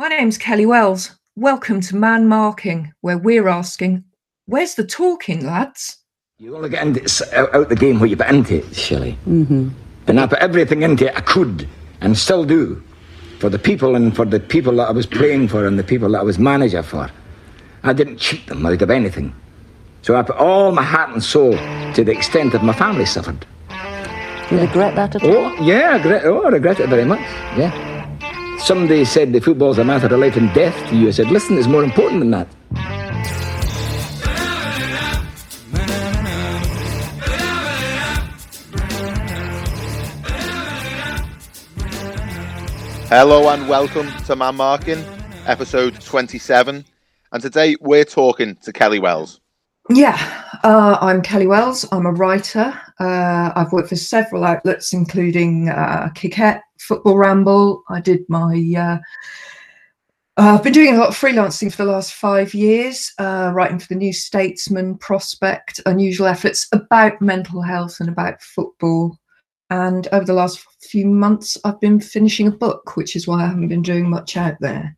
My name's Kelly Wells. Welcome to Man Marking, where we're asking, where's the talking, lads? You only get into, s- out, out the game what you put into it, Shelley. Mm-hmm. And I put everything into it I could and still do for the people and for the people that I was playing for and the people that I was manager for. I didn't cheat them out of anything. So I put all my heart and soul to the extent that my family suffered. You regret that at all? Oh, yeah, I regret, oh, I regret it very much. Yeah. Somebody said the football's a matter of life and death to you. I said, listen, it's more important than that. Hello and welcome to Man Marking, episode 27. And today we're talking to Kelly Wells. Yeah, uh, I'm Kelly Wells. I'm a writer. Uh, I've worked for several outlets, including uh, Kickette, Football Ramble. I did my. Uh, uh, I've been doing a lot of freelancing for the last five years, uh, writing for the New Statesman, Prospect, Unusual Efforts about mental health and about football. And over the last few months, I've been finishing a book, which is why I haven't been doing much out there.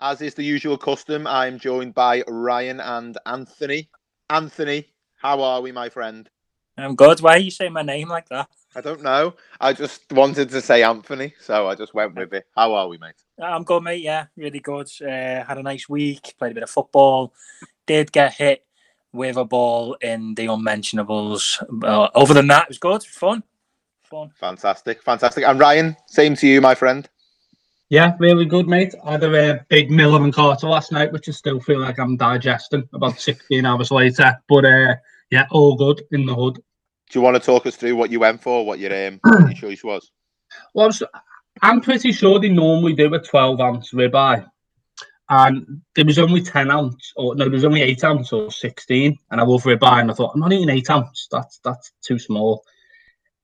As is the usual custom, I'm joined by Ryan and Anthony. Anthony, how are we, my friend? I'm good. Why are you saying my name like that? I don't know. I just wanted to say Anthony, so I just went with it. How are we, mate? I'm good, mate. Yeah, really good. Uh, had a nice week. Played a bit of football. Did get hit with a ball in the unmentionables. Uh, other than that, it was good. Fun. Fun. Fantastic, fantastic. And Ryan, same to you, my friend. Yeah, really good, mate. I had a uh, big Miller and Carter last night, which I still feel like I'm digesting about 16 hours later. But uh, yeah, all good in the hood. Do you want to talk us through what you went for, what your, um, what your choice was? Well, I'm pretty sure they normally do a 12 ounce ribeye. And there was only 10 ounce, or no, there was only 8 ounce or 16. And I love ribeye, and I thought, I'm not eating 8 ounce. That's, that's too small.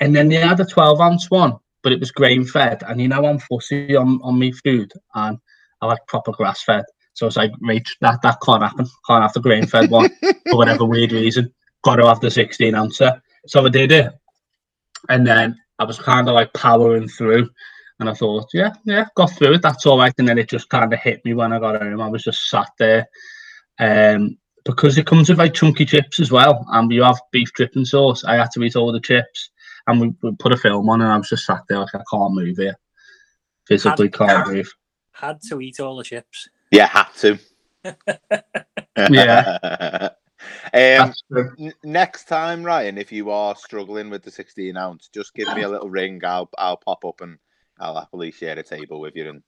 And then they had a 12 ounce one, but it was grain fed. And you know, I'm fussy on, on me food, and I like proper grass fed. So I was like, mate, that, that can't happen. Can't have the grain fed one for whatever weird reason. Got to have the 16 ouncer. So I did it. And then I was kind of like powering through. And I thought, yeah, yeah, got through it. That's all right. And then it just kind of hit me when I got home. I was just sat there. Um, because it comes with like chunky chips as well. And you have beef dripping sauce. I had to eat all the chips. And we, we put a film on, and I was just sat there like I can't move here. Physically can't move. Had to eat all the chips. Yeah, had to. Yeah. um, N- next time, Ryan, if you are struggling with the 16 ounce, just give me a little ring. I'll I'll pop up and I'll happily share a table with you and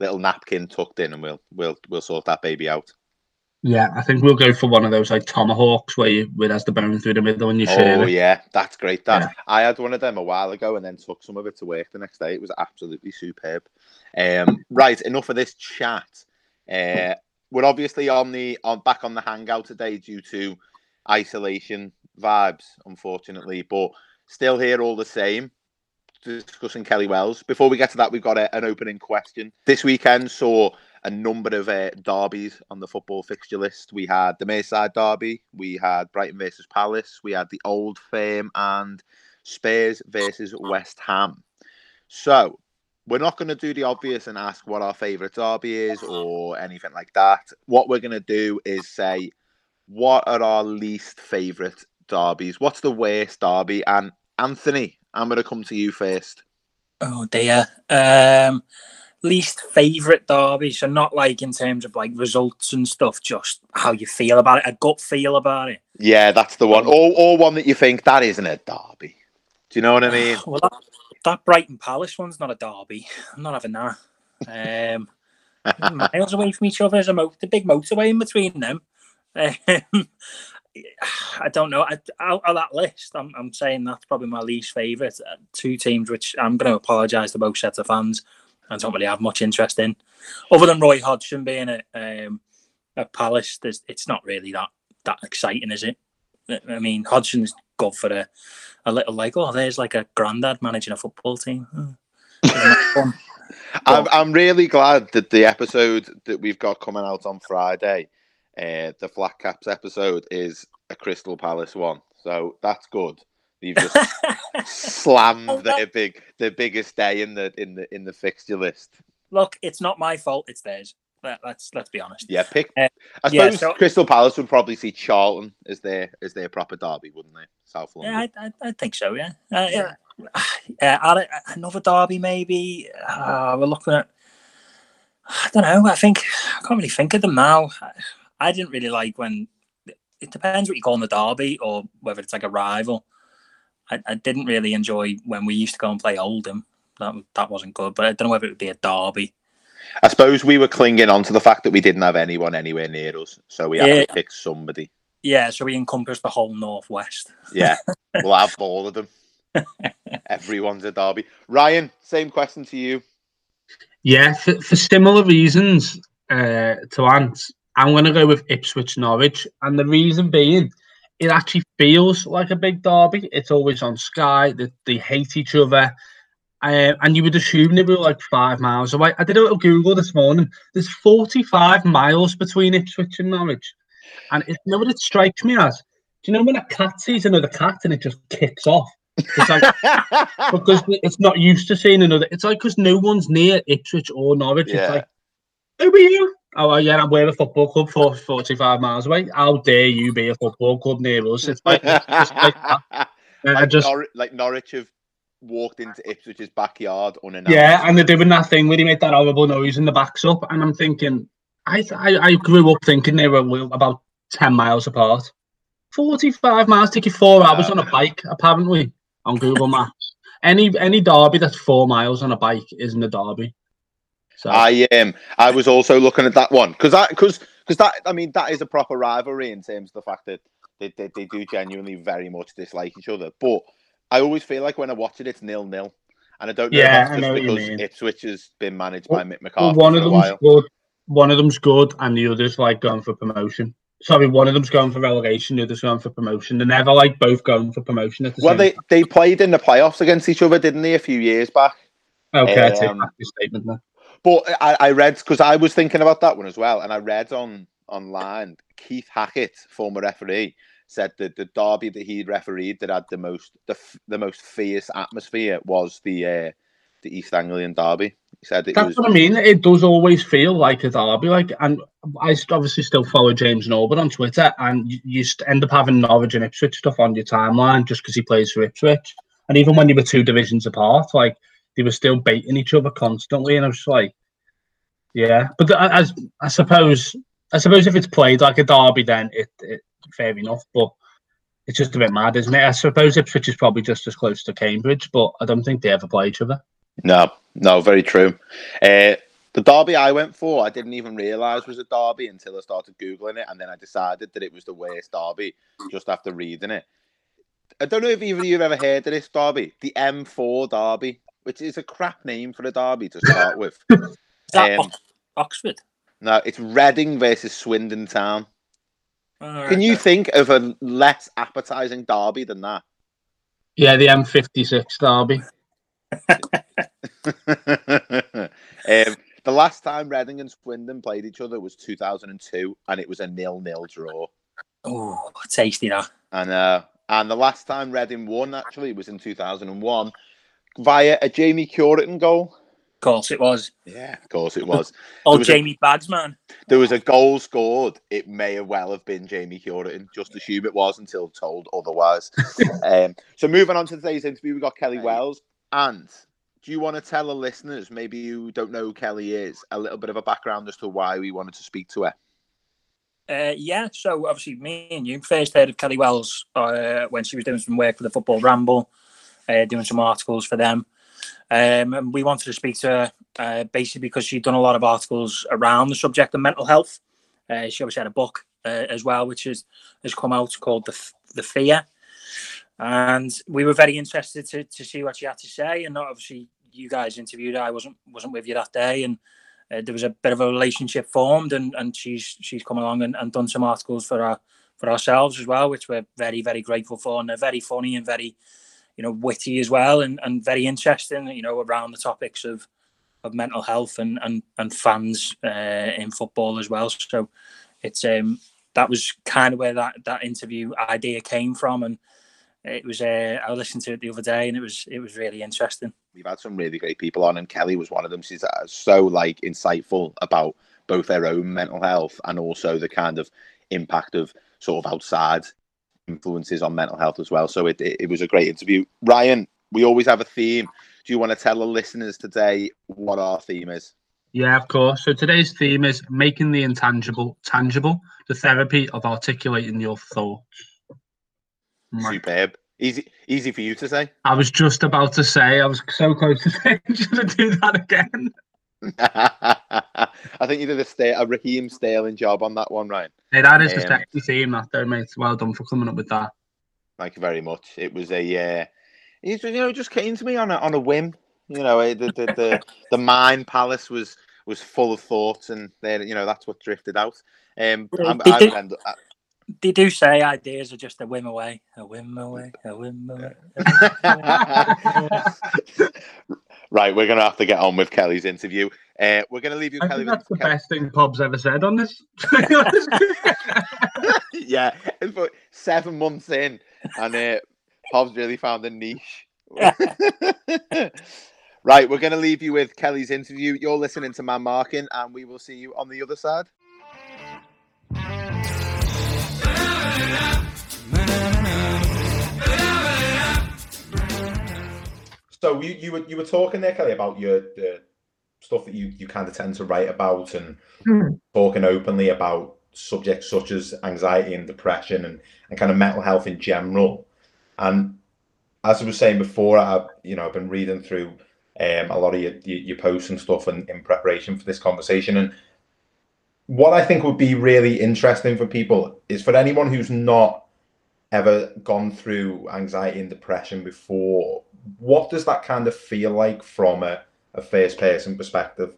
little napkin tucked in, and we'll we'll we'll sort that baby out. Yeah, I think we'll go for one of those like tomahawks where you where it has the bone through the middle and you share Oh it. yeah, that's great. That Yeah. I had one of them a while ago, and then took some of it to work the next day. It was absolutely superb. Um, right, enough of this chat. Uh, we're obviously on the on back on the hangout today due to isolation vibes, unfortunately, but still here all the same. Discussing Kelly Wells. Before we get to that, we've got a, an opening question. This weekend saw a number of uh, derbies on the football fixture list. We had the Merseyside derby, we had Brighton versus Palace, we had the Old Firm, and Spurs versus West Ham. So we're not going to do the obvious and ask what our favourite derby is or anything like that. What we're going to do is say what are our least favourite derbies? What's the worst derby? And Anthony, I'm going to come to you first. Oh dear. Um, least favourite derby. So not like in terms of like results and stuff, just how you feel about it, a gut feel about it. Yeah, that's the one. Or, or one that you think that isn't a derby. Do you know what I mean? Well, that, that Brighton Palace one's not a derby. I'm not having that. Um, miles away from each other. There's a mo- the big motorway in between them. Um, I don't know. I, out of that list, I'm, I'm saying that's probably my least favourite. Uh, two teams which I'm going to apologise to both sets of fans. I don't really have much interest in, other than Roy Hodgson being at um, at Palace. There's, it's not really that that exciting, is it? I mean, Hodgson's good for a, a little like, oh, there's like a granddad managing a football team. Hmm. Isn't that fun? I'm, I'm really glad that the episode that we've got coming out on Friday, uh, the Flat Caps episode, is a Crystal Palace one. So that's good. You've just slammed Oh, their big, the biggest day in the in the in the fixture list. look, it's not my fault. It's theirs. Let, us let's be honest. Yeah, pick. Uh, I yeah, suppose so- Crystal Palace would probably see Charlton as their as their proper derby, wouldn't they? South London. Yeah, I, I, I think so. Yeah. Uh, yeah. Uh, another derby, maybe. Uh, we're looking at. I don't know. I think I can't really think of them now. I, I didn't really like when. It depends what you call in the derby, or whether it's like a rival. I, I didn't really enjoy when we used to go and play Oldham. That that wasn't good. But I don't know whether it would be a derby. I suppose we were clinging on to the fact that we didn't have anyone anywhere near us, so we had Yeah. to pick somebody. Yeah, so we encompassed the whole northwest. Yeah, we'll have all of them. Everyone's a derby. Ryan, same question to you. Yeah, for, for similar reasons uh, to Ant, I'm going to go with Ipswich Norwich. And the reason being, it actually feels like a big derby. It's always on Sky, they, they hate each other. Uh, and you would assume they were like five miles away. I did a little Google this morning. There's 45 miles between Ipswich and Norwich. And it, you know what it strikes me as? Do you know when a cat sees another cat and it just kicks off? It's like because it's not used to seeing another. It's like because no one's near Ipswich or Norwich. Yeah. It's like, who are you? Oh, yeah, we're a football club for 45 miles away. How dare you be a football club near us? It's like, it's just like that. And I like, just, Norwich, like Norwich have walked into Ipswich's backyard unannounced. yeah, and they're doing that thing where he made that horrible noise and the backs up. And I'm thinking, I, I, I grew up thinking they were about 10 miles apart. 45 miles take you four hours on a bike, apparently, on Google Maps. Any any derby that's four miles on a bike isn't a derby. So I um I was also looking at that one because that because because that I mean that is a proper rivalry in terms of the fact that they, they, they do genuinely very much dislike each other. But I always feel like when I watch it, it's nil nil, and I don't know Yeah, if I that's know just because. Ipswich has been managed Well- by Mick Well, McCarthy one for of them's good. One of them's good, and the other's like going for promotion. Sorry, one of them's going for relegation, the other's going for promotion. They're never like both going for promotion at the Well, same they they played in the playoffs against each other, didn't they, a few years back? Okay, I take um, statement then. But I, I read because I was thinking about that one as well, and I read on online Keith Hackett, former referee, said that the derby that he'd refereed that had the most the, the most fierce atmosphere was the uh, the East Anglian derby. He said it That's was what I mean. It does always feel like a derby. Like, and I obviously still follow James Norwood on Twitter, and you, you end up having Norwich and Ipswich stuff on your timeline just because he plays for Ipswich. And even when they were two divisions apart, like they were still baiting each other constantly, and I was like, yeah. But as I suppose, I suppose if it's played like a derby, then it, it fair enough. But it's just a bit mad, isn't it? I suppose Ipswich is probably just as close to Cambridge, but I don't think they ever play each other. no, no, very true. Uh, the derby I went for, I didn't even realise was a derby until I started googling it, and then I decided that it was the worst derby just after reading it. I don't know if either of you have ever heard of this derby, the M4 derby, which is a crap name for a derby to start with. Is that Um, Ox- Oxford? No, it's Reading versus Swindon Town. Oh, Can you okay. think of a less appetising derby than that? Yeah, the M56 derby. um, the last time Reading and Swindon played each other was 2002, and it was a nil-nil draw. Oh, tasty that. And uh, and the last time Reading won actually was in 2001 via a Jamie Cureton goal. Of course it was. Yeah, of course it was. Old was a- Jamie Bags, man. There was a goal scored. It may have well have been Jamie Cureton. Just assume it was until told otherwise. um, so moving on to today's interview, we got Kelly Wells. And do you want to tell the listeners, maybe you don't know who Kelly is, a little bit of a background as to why we wanted to speak to her? Uh, yeah, so obviously me and you first heard of Kelly Wells uh, when she was doing some work for the Football Ramble, uh, doing some articles for them. Um, and we wanted to speak to her uh, basically because she'd done a lot of articles around the subject of mental health. Uh, she obviously had a book uh, as well, which is, has come out called The, the Fear. And we were very interested to, to see what she had to say. And obviously, you guys interviewed her. I wasn't wasn't with you that day, and uh, there was a bit of a relationship formed and, and she's she's come along and, and done some articles for our for ourselves as well which we're very very grateful for and they're very funny and very you know witty as well and, and very interesting you know around the topics of of mental health and and, and fans uh, in football as well. So it's um that was kind of where that that interview idea came from. And it was uh, I listened to it the other day and it was it was really interesting. We've had some really great people on, and Kelly was one of them. She's uh, so like insightful about both their own mental health and also the kind of impact of sort of outside influences on mental health as well. So it, it, it was a great interview. Ryan, we always have a theme. Do you want to tell the listeners today what our theme is? Yeah, of course. So today's theme is making the intangible tangible, the therapy of articulating your thoughts. Right. Superb. Easy, easy for you to say. I was just about to say. I was so close to saying, should I do that again? I think you did a, stay, a Raheem Sterling job on that one, Ryan. Hey, that is um, the sexy theme, that though, mate. Well done for coming up with that. Thank you very much. It was a, uh, you know, just came to me on a on a whim. You know, the the the, the mind palace was was full of thoughts, and then you know that's what drifted out. Um, I'm, they, do, end, I, they do say ideas are just a whim away, a whim away, a whim away. right, we're gonna have to get on with Kelly's interview. Uh, we're gonna leave you. I Kelly, think that's the Kelly. best thing Pob's ever said on this. yeah, seven months in, and uh, Pob's really found a niche. right, we're going to leave you with Kelly's interview. You're listening to Man Marking, and we will see you on the other side. So you, you were you were talking there, Kelly, about your the stuff that you, you kind of tend to write about and mm. talking openly about subjects such as anxiety and depression and, and kind of mental health in general. And as I was saying before, I've you know I've been reading through um, a lot of your, your, your posts and stuff and in preparation for this conversation. And what I think would be really interesting for people is for anyone who's not ever gone through anxiety and depression before, what does that kind of feel like from a, a first person perspective?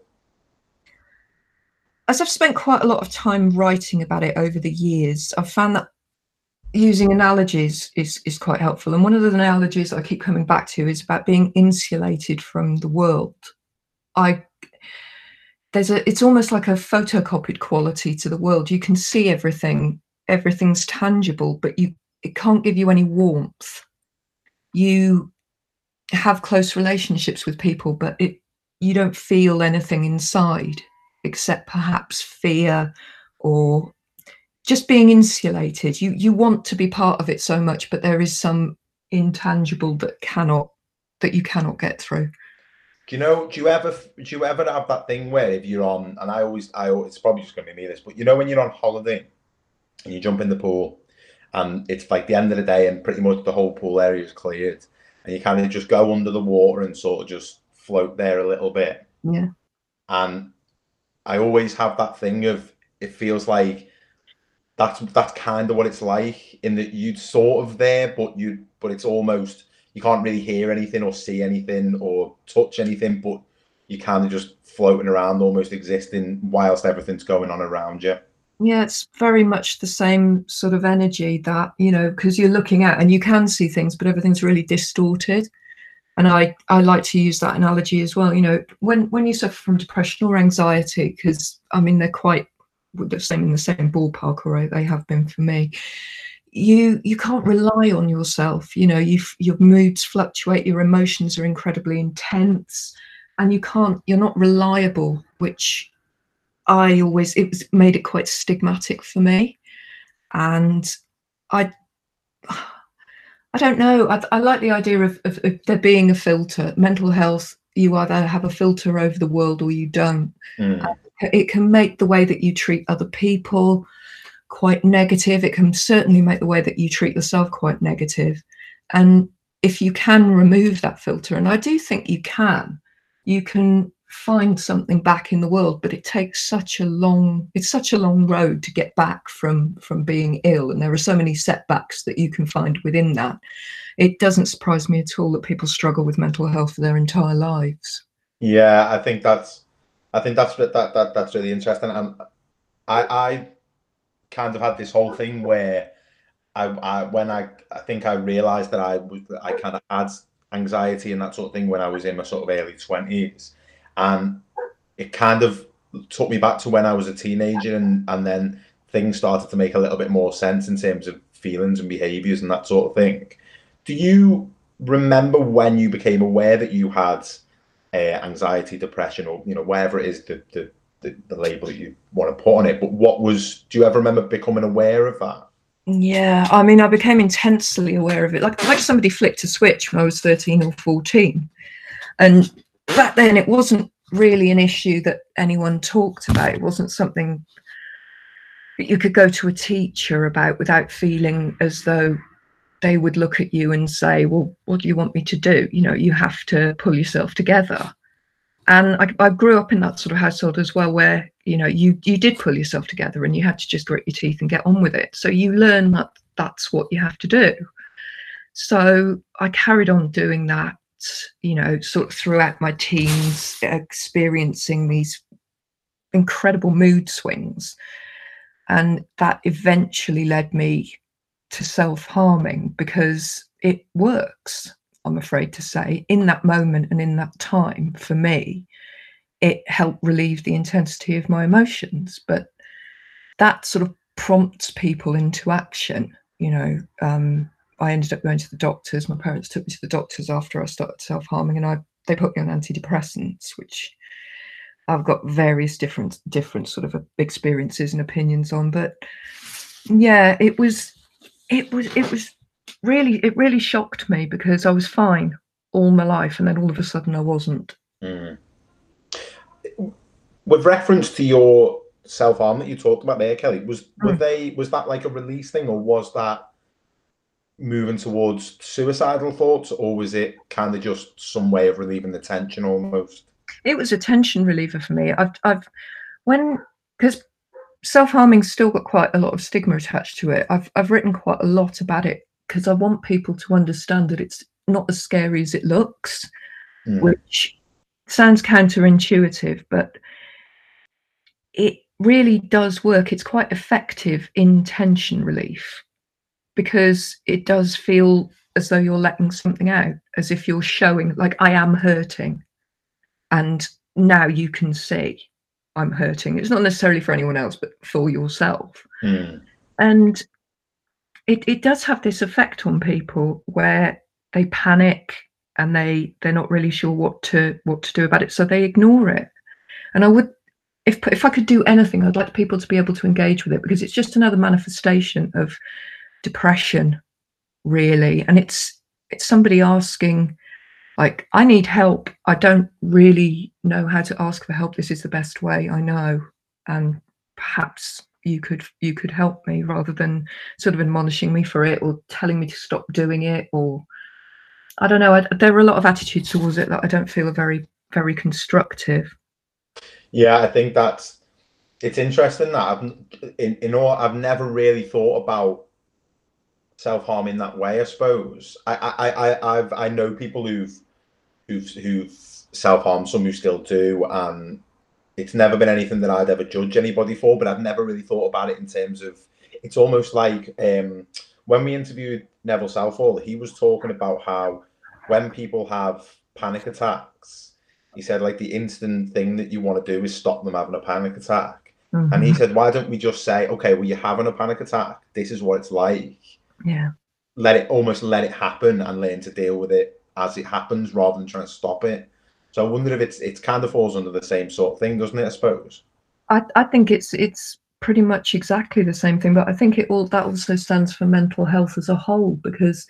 As I've spent quite a lot of time writing about it over the years, I've found that using analogies is is quite helpful. And one of the analogies I keep coming back to is about being insulated from the world. I there's a it's almost like a photocopied quality to the world. You can see everything, everything's tangible, but you it can't give you any warmth. You have close relationships with people, but it you don't feel anything inside except perhaps fear or just being insulated. You you want to be part of it so much but there is some intangible that cannot that you cannot get through. Do you know do you ever do you ever have that thing where if you're on and i always i it's probably just going to be me this but you know when you're on holiday and you jump in the pool and it's like the end of the day and pretty much the whole pool area is cleared and you kind of just go under the water and sort of just float there a little bit yeah and i always have that thing of it feels like that's that's kind of what it's like in that you'd sort of there, but you but it's almost you can't really hear anything or see anything or touch anything, but you kind of just floating around, almost existing whilst everything's going on around you. Yeah, it's very much the same sort of energy that you know because you're looking at and you can see things, but everything's really distorted. And I I like to use that analogy as well. You know, when when you suffer from depression or anxiety, because I mean they're quite the same in the same ballpark, or they have been for me. You you can't rely on yourself. You know, you your moods fluctuate, your emotions are incredibly intense, and you can't. You're not reliable, which I always it was made it quite stigmatic for me, and I. I don't know. I, I like the idea of, of, of, there being a filter. Mental health, you either have a filter over the world or you don't. Mm it can make the way that you treat other people quite negative. It can certainly make the way that you treat yourself quite negative. And if you can remove that filter, and I do think you can, you can find something back in the world but it takes such a long it's such a long road to get back from from being ill and there are so many setbacks that you can find within that. It doesn't surprise me at all that people struggle with mental health for their entire lives. Yeah i think that's I think that's that that that's really interesting. And I I kind of had this whole thing where I, I when I I think I realized that I was I kind of had anxiety and that sort of thing when I was in my sort of early twenties, and it kind of took me back to when I was a teenager, and and then things started to make a little bit more sense in terms of feelings and behaviors and that sort of thing. Do you remember when you became aware that you had uh, anxiety, depression, or you know whatever it is the, the the, the label that you want to put on it. But what was? Do you ever remember becoming aware of that? Yeah, I mean, I became intensely aware of it, like like somebody flicked a switch when I was thirteen or fourteen, and back then it wasn't really an issue that anyone talked about. It wasn't something that you could go to a teacher about without feeling as though they would look at you and say, "Well, what do you want me to do?" You know, you have to pull yourself together. And I, I grew up in that sort of household as well, where you know you you did pull yourself together and you had to just grit your teeth and get on with it. So you learn that that's what you have to do. So I carried on doing that, you know, sort of throughout my teens, experiencing these incredible mood swings. And that eventually led me to self harming because it works, I'm afraid to say. In that moment and in that time, for me, it helped relieve the intensity of my emotions. But that sort of prompts people into action. You know, um, I ended up going to the doctors. My parents took me to the doctors after I started self harming, and I they put me on antidepressants, which I've got various different different sort of experiences and opinions on. But yeah, it was it was it was really it really shocked me because I was fine all my life, and then all of a sudden I wasn't. Mm. With reference to your self harm that you talked about there, Kelly, was mm. were they was that like a release thing, or was that moving towards suicidal thoughts, or was it kind of just some way of relieving the tension almost? It was a tension reliever for me. I've I've when because self harming's still got quite a lot of stigma attached to it. I've I've written quite a lot about it because I want people to understand that it's not as scary as it looks, mm. which sounds counterintuitive, but it really does work. It's quite effective in tension relief because it does feel as though you're letting something out, as if you're showing, like, I am hurting. And now you can see I'm hurting. It's not necessarily for anyone else, but for yourself. Mm. And it, it does have this effect on people where they panic and they they're not really sure what to what to do about it so they ignore it and i would if if i could do anything i'd like people to be able to engage with it because it's just another manifestation of depression really. And it's it's somebody asking like i need help. I don't really know how to ask for help. This is the best way i know. And perhaps you could you could help me rather than sort of admonishing me for it or telling me to stop doing it or i don't know. I, there are a lot of attitudes towards it that i don't feel are very very constructive. Yeah i think that's it's interesting that i've in, in all i've never really thought about self-harm in that way i suppose i i i i've i know people who've who've who've self-harmed some who still do and it's never been anything that I'd ever judge anybody for, but I've never really thought about it in terms of it's almost like um, when we interviewed Neville Southall, he was talking about how when people have panic attacks, he said like the instant thing that you want to do is stop them having a panic attack. Mm-hmm. And he said, why don't we just say, okay, well, you're having a panic attack. This is what it's like. Yeah. Let it almost let it happen and learn to deal with it as it happens rather than trying to stop it. So I wonder if it's it kind of falls under the same sort of thing, doesn't it? I suppose. I I think it's it's pretty much exactly the same thing, but I think it all that also stands for mental health as a whole because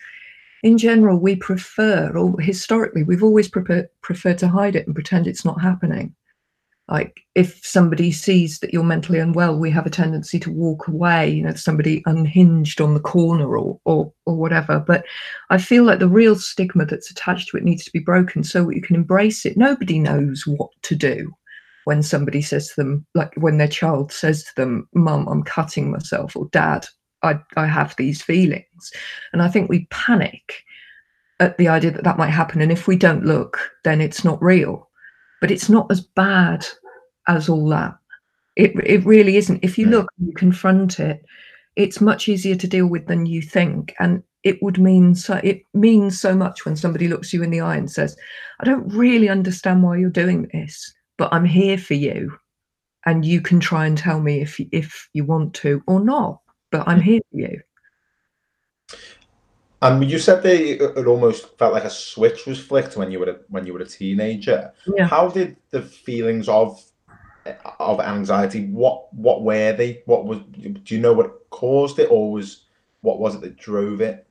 in general we prefer or historically we've always prefer, preferred to hide it and pretend it's not happening like if somebody sees that you're mentally unwell we have a tendency to walk away you know somebody unhinged on the corner or or or whatever. But i feel like the real stigma that's attached to it needs to be broken so you can embrace it. Nobody knows what to do when somebody says to them like when their child says to them mum i'm cutting myself or dad i i have these feelings. And i think we panic at the idea that that might happen. And if we don't look then it's not real. But it's not as bad as all that. It it really isn't. If you look and you confront it, it's much easier to deal with than you think. And it would mean so it means so much when somebody looks you in the eye and says, I don't really understand why you're doing this, but I'm here for you. And you can try and tell me if if you want to or not, but I'm mm. here for you. And you said that it almost felt like a switch was flicked when you were a, when you were a teenager. Yeah. How did the feelings of of anxiety what what were they? What was do you know what caused it, or was what was it that drove it?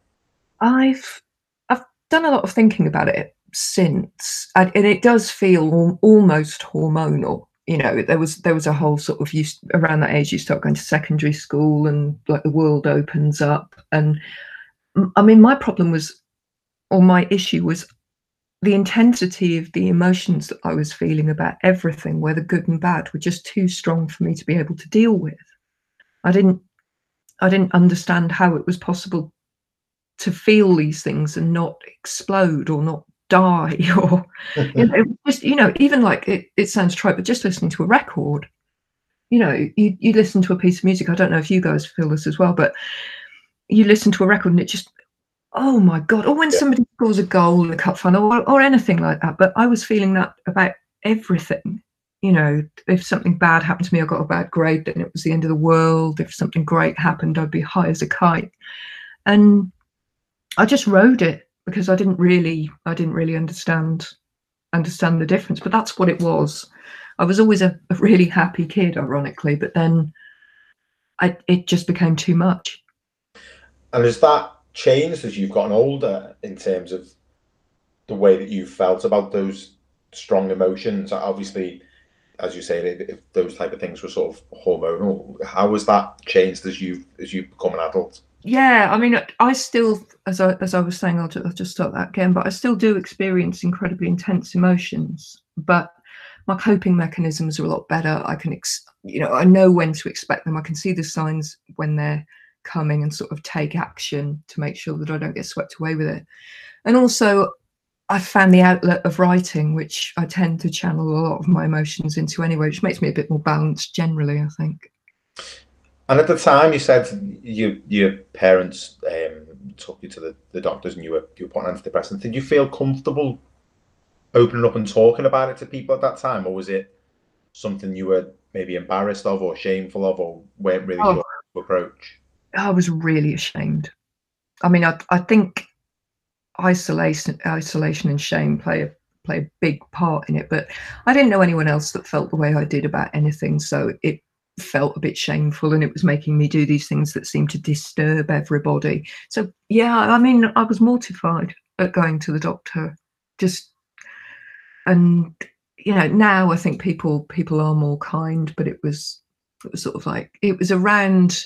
I've I've done a lot of thinking about it since, and it does feel almost hormonal. You know, there was there was a whole sort of use around that age. You start going to secondary school, and like the world opens up. And I mean, my problem was, or my issue was, the intensity of the emotions that I was feeling about everything, whether good and bad, were just too strong for me to be able to deal with. I didn't I didn't understand how it was possible to feel these things and not explode or not die or you know, just you know even like it, it sounds trite but just listening to a record you know you, you listen to a piece of music i don't know if you guys feel this as well but you listen to a record and it just oh my god or when yeah. somebody scores a goal in a cup final or, or anything like that but i was feeling that about everything you know if something bad happened to me i got a bad grade then it was the end of the world if something great happened i'd be high as a kite and i just rode it because I didn't really I didn't really understand understand the difference. But that's what it was. I was always a, a really happy kid, ironically, but then I it just became too much. And is that changed as you've gotten older in terms of the way that you felt about those strong emotions? Obviously, as you say, if those type of things were sort of hormonal, how has that changed as you as you become an adult? yeah i mean i still as i as i was saying i'll just, I'll just start that again but i still do experience incredibly intense emotions but my coping mechanisms are a lot better i can ex- you know i know when to expect them i can see the signs when they're coming and sort of take action to make sure that i don't get swept away with it and also i found the outlet of writing which i tend to channel a lot of my emotions into anyway which makes me a bit more balanced generally i think and at the time, you said you, your parents um, took you to the, the doctors and you were you were put on antidepressants. Did you feel comfortable opening up and talking about it to people at that time, or was it something you were maybe embarrassed of or shameful of, or weren't really oh, sure to approach? I was really ashamed. I mean, I I think isolation isolation and shame play a play a big part in it, but I didn't know anyone else that felt the way I did about anything, so it felt a bit shameful and it was making me do these things that seemed to disturb everybody. So, yeah, I mean, I was mortified at going to the doctor. Just, and, you know, now I think people people are more kind, but it was, it was sort of like, it was around,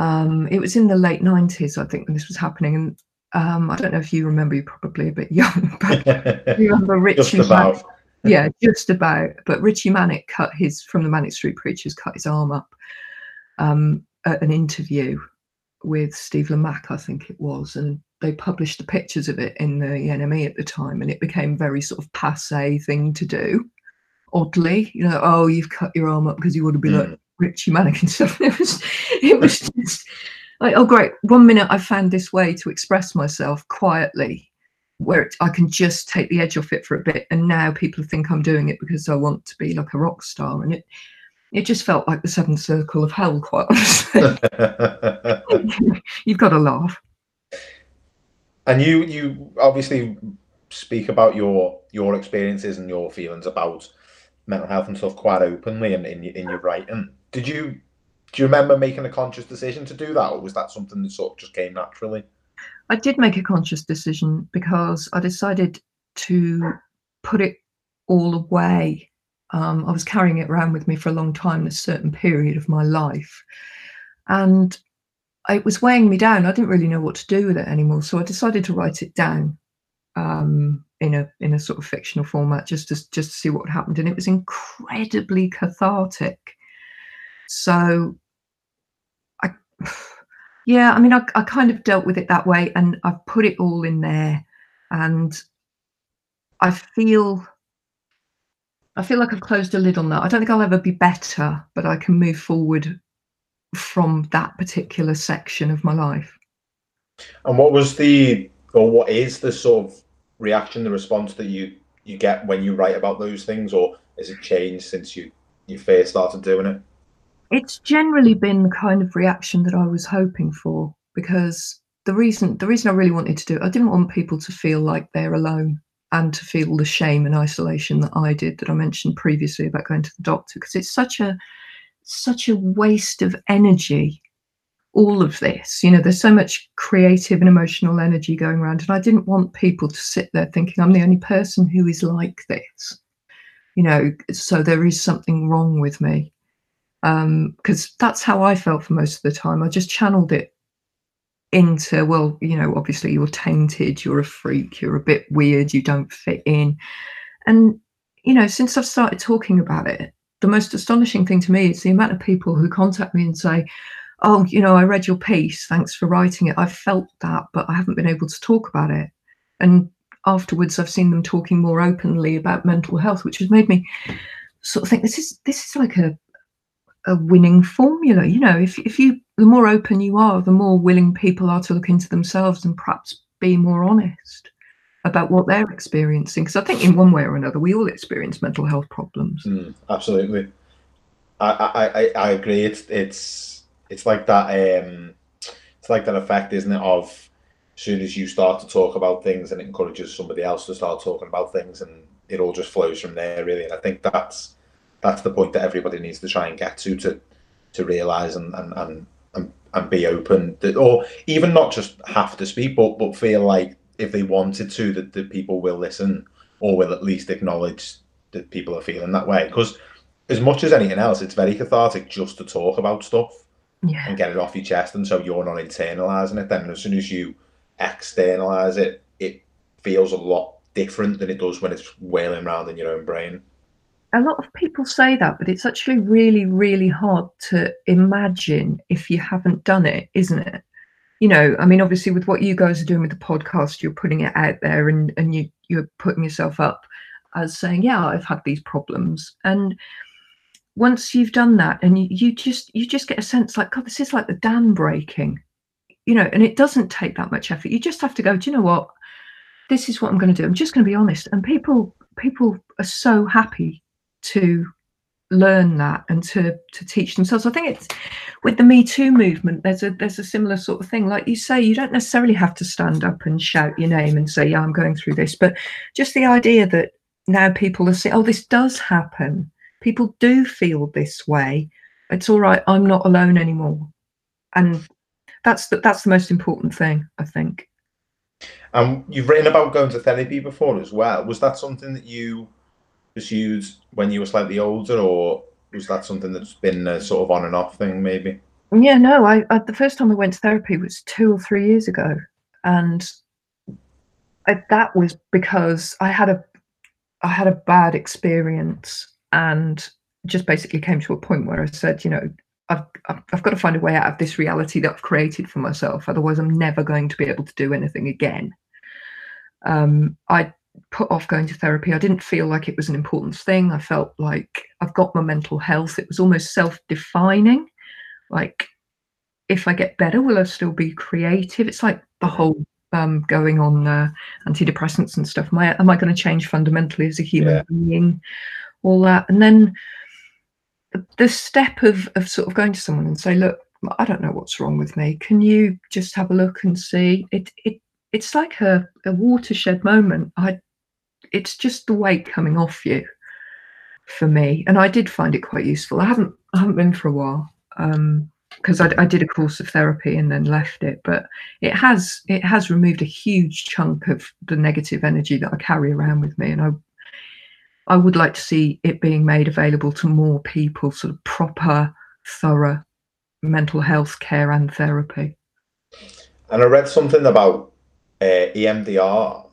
um, it was in the late 90s, I think, when this was happening. And um, I don't know if you remember, you're probably a bit young, but you remember Richie yeah, just about. But Richey Manic cut his from the Manic Street Preachers cut his arm up um, at an interview with Steve Lamacq, I think it was, and they published the pictures of it in the NME at the time, and it became very sort of passe thing to do. Oddly, you know, oh, you've cut your arm up because you want to be mm. like Richey Manic and stuff. It was, it was just like, oh, great. One minute I found this way to express myself quietly where it, I can just take the edge off it for a bit. And now people think I'm doing it because I want to be like a rock star. And it it just felt like the seventh circle of hell, quite honestly. You've got to laugh. And you you obviously speak about your your experiences and your feelings about mental health and stuff quite openly in, in, in your writing. Did you do you remember making a conscious decision to do that, or was that something that sort of just came naturally? I did make a conscious decision because I decided to put it all away. Um, I was carrying it around with me for a long time, a certain period of my life. And it was weighing me down. I didn't really know what to do with it anymore. So I decided to write it down um, in a in a sort of fictional format just to just to see what happened. And it was incredibly cathartic. So I yeah, I mean, I, I kind of dealt with it that way, and I've put it all in there, and I feel I feel like I've closed a lid on that. I don't think I'll ever be better, but I can move forward from that particular section of my life. And what was the, or what is the sort of reaction, the response that you you get when you write about those things, or has it changed since you you first started doing it? It's generally been the kind of reaction that I was hoping for because the reason the reason I really wanted to do it, I didn't want people to feel like they're alone and to feel the shame and isolation that I did that I mentioned previously about going to the doctor because it's such a such a waste of energy all of this. You know there's so much creative and emotional energy going around and I didn't want people to sit there thinking I'm the only person who is like this. You know so there is something wrong with me um because that's how I felt for most of the time. I just channeled it into well you know obviously you're tainted you're a freak you're a bit weird you don't fit in. And you know since i've started talking about it the most astonishing thing to me is the amount of people who contact me and say oh you know i read your piece thanks for writing it. I felt that but i haven't been able to talk about it. And afterwards i've seen them talking more openly about mental health which has made me sort of think this is this is like a a winning formula. You know if, if you the more open you are the more willing people are to look into themselves and perhaps be more honest about what they're experiencing. Because i think in one way or another we all experience mental health problems. Mm, absolutely. I, I i i agree. It's it's it's like that um it's like that effect isn't it of as soon as you start to talk about things and it encourages somebody else to start talking about things and it all just flows from there really. And i think that's that's the point that everybody needs to try and get to to to realize and and and, and, and be open that, or even not just have to speak but but feel like if they wanted to that the people will listen or will at least acknowledge that people are feeling that way because as much as anything else it's very cathartic just to talk about stuff yeah. and get it off your chest and so you're not internalizing it then as soon as you externalize it it feels a lot different than it does when it's wailing around in your own brain a lot of people say that, but it's actually really, really hard to imagine if you haven't done it, isn't it? You know, I mean, obviously, with what you guys are doing with the podcast, you're putting it out there and, and you, you're putting yourself up as saying, Yeah, I've had these problems. And once you've done that and you, you just you just get a sense like, God, this is like the dam breaking, you know, and it doesn't take that much effort. You just have to go, Do you know what? This is what I'm going to do. I'm just going to be honest. And people people are so happy to learn that and to to teach themselves. I think it's with the Me Too movement. There's a there's a similar sort of thing. Like you say, you don't necessarily have to stand up and shout your name and say, "Yeah, I'm going through this," but just the idea that now people are saying, "Oh, this does happen. People do feel this way. It's all right. I'm not alone anymore," and that's the, that's the most important thing, I think. Um, you've written about going to therapy before as well. Was that something that you pursued when you were slightly older, or was that something that's been a sort of on and off thing, maybe? Yeah, no. I, I the first time I went to therapy was two or three years ago, and I, that was because I had a I had a bad experience, and just basically came to a point where I said, you know, I've, I've got to find a way out of this reality that I've created for myself. Otherwise, I'm never going to be able to do anything again. Um, I put off going to therapy. I didn't feel like it was an important thing. I felt like I've got my mental health. It was almost self defining. Like, if I get better, will I still be creative? It's like the whole um, going on uh, antidepressants and stuff. Am I, am I going to change fundamentally as a human yeah. being? All that. And then the, the step of, of sort of going to someone and say, look, I don't know what's wrong with me. Can you just have a look and see? It, it it's like a, a watershed moment. I, it's just the weight coming off you for me, and I did find it quite useful. I haven't I haven't been for a while because um, I, I did a course of therapy and then left it, but it has it has removed a huge chunk of the negative energy that I carry around with me, and I I would like to see it being made available to more people, sort of proper, thorough mental health care and therapy. And I read something about uh, EMDR.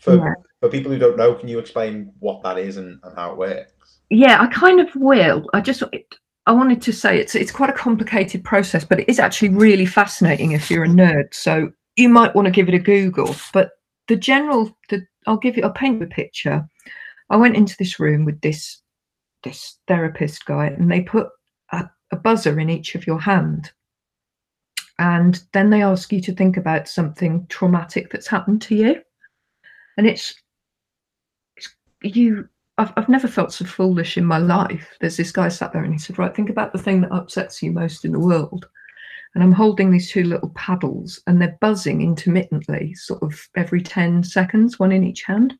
For, yeah. For people who don't know, can you explain what that is and, and how it works? Yeah, I kind of will. I just I wanted to say it's it's quite a complicated process, but it is actually really fascinating if you're a nerd. So you might want to give it a Google. But the general, the I'll give you, I'll paint a picture. I went into this room with this this therapist guy, and they put a, a buzzer in each of your hand, and then they ask you to think about something traumatic that's happened to you and it's you I've, I've never felt so foolish in my life. There's this guy sat there and he said right think about the thing that upsets you most in the world. And I'm holding these two little paddles and they're buzzing intermittently, sort of every 10 seconds, one in each hand.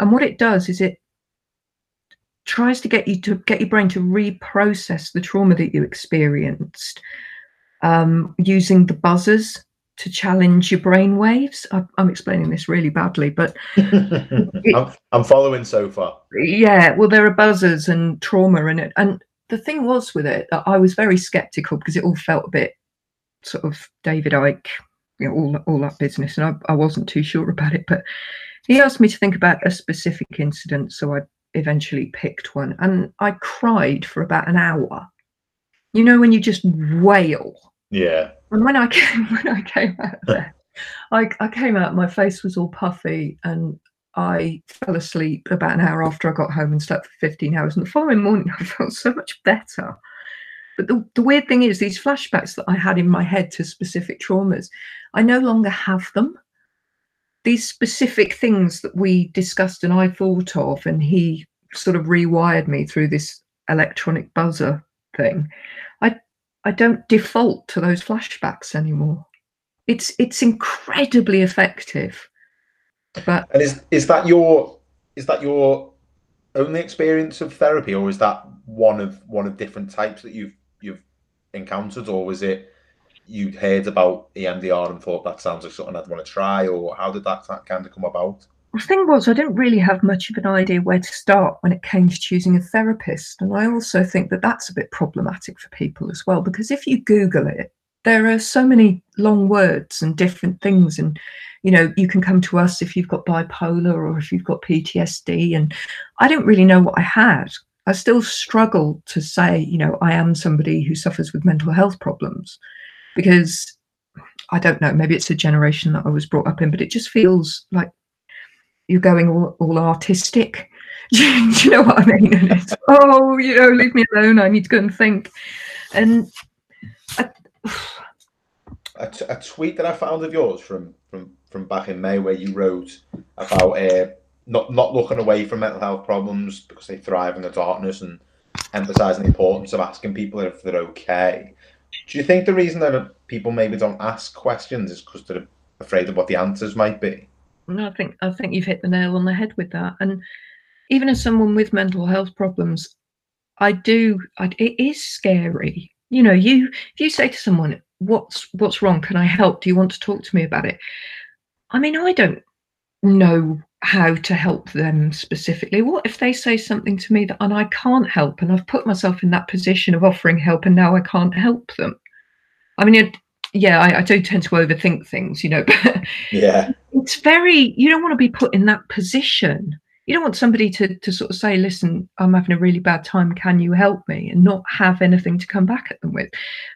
And what it does is it tries to get you to get your brain to reprocess the trauma that you experienced um, using the buzzers to challenge your brain waves. I, am explaining this really badly, but it, I'm, I'm, following so far. Yeah, well, there are buzzers and trauma in it, and the thing was with it that I was very skeptical because it all felt a bit sort of David Icke, you know, all all that business, and I, I wasn't too sure about it. But he asked me to think about a specific incident, so I eventually picked one, and I cried for about an hour. You know, when you just wail. Yeah. And when I came when I came out there, I, I came out, my face was all puffy, and I fell asleep about an hour after I got home and slept for 15 hours. And the following morning, I felt so much better. But the, the weird thing is, these flashbacks that I had in my head to specific traumas, I no longer have them. These specific things that we discussed and I thought of, and he sort of rewired me through this electronic buzzer thing. I I don't default to those flashbacks anymore. It's it's incredibly effective. But and is is that your is that your only experience of therapy, or is that one of one of different types that you've you've encountered, or was it you'd heard about EMDR and thought that sounds like something I'd want to try, or how did that, that kind of come about? The thing was, I didn't really have much of an idea where to start when it came to choosing a therapist. And I also think that that's a bit problematic for people as well, because if you Google it, there are so many long words and different things. And, you know, you can come to us if you've got bipolar or if you've got PTSD. And I didn't really know what I had. I still struggle to say, you know, I am somebody who suffers with mental health problems because I don't know, maybe it's a generation that I was brought up in, but it just feels like you're going all, all artistic. Do you know what I mean? It's, oh, you know, leave me alone. I need to go and think. And I, a, t- a tweet that I found of yours from from from back in May, where you wrote about uh, not not looking away from mental health problems because they thrive in the darkness and emphasizing the importance of asking people if they're okay. Do you think the reason that people maybe don't ask questions is because they're afraid of what the answers might be? I think I think you've hit the nail on the head with that. And even as someone with mental health problems, I do. I, it is scary. You know, you if you say to someone, "What's what's wrong? Can I help? Do you want to talk to me about it?" I mean, I don't know how to help them specifically. What if they say something to me that and I can't help, and I've put myself in that position of offering help, and now I can't help them? I mean, it, yeah, I, I, do tend to overthink things, you know, but yeah, it's very, you don't want to be put in that position. You don't want somebody to, to sort of say, listen, I'm having a really bad time. Can you help me? And not have anything to come back at them with.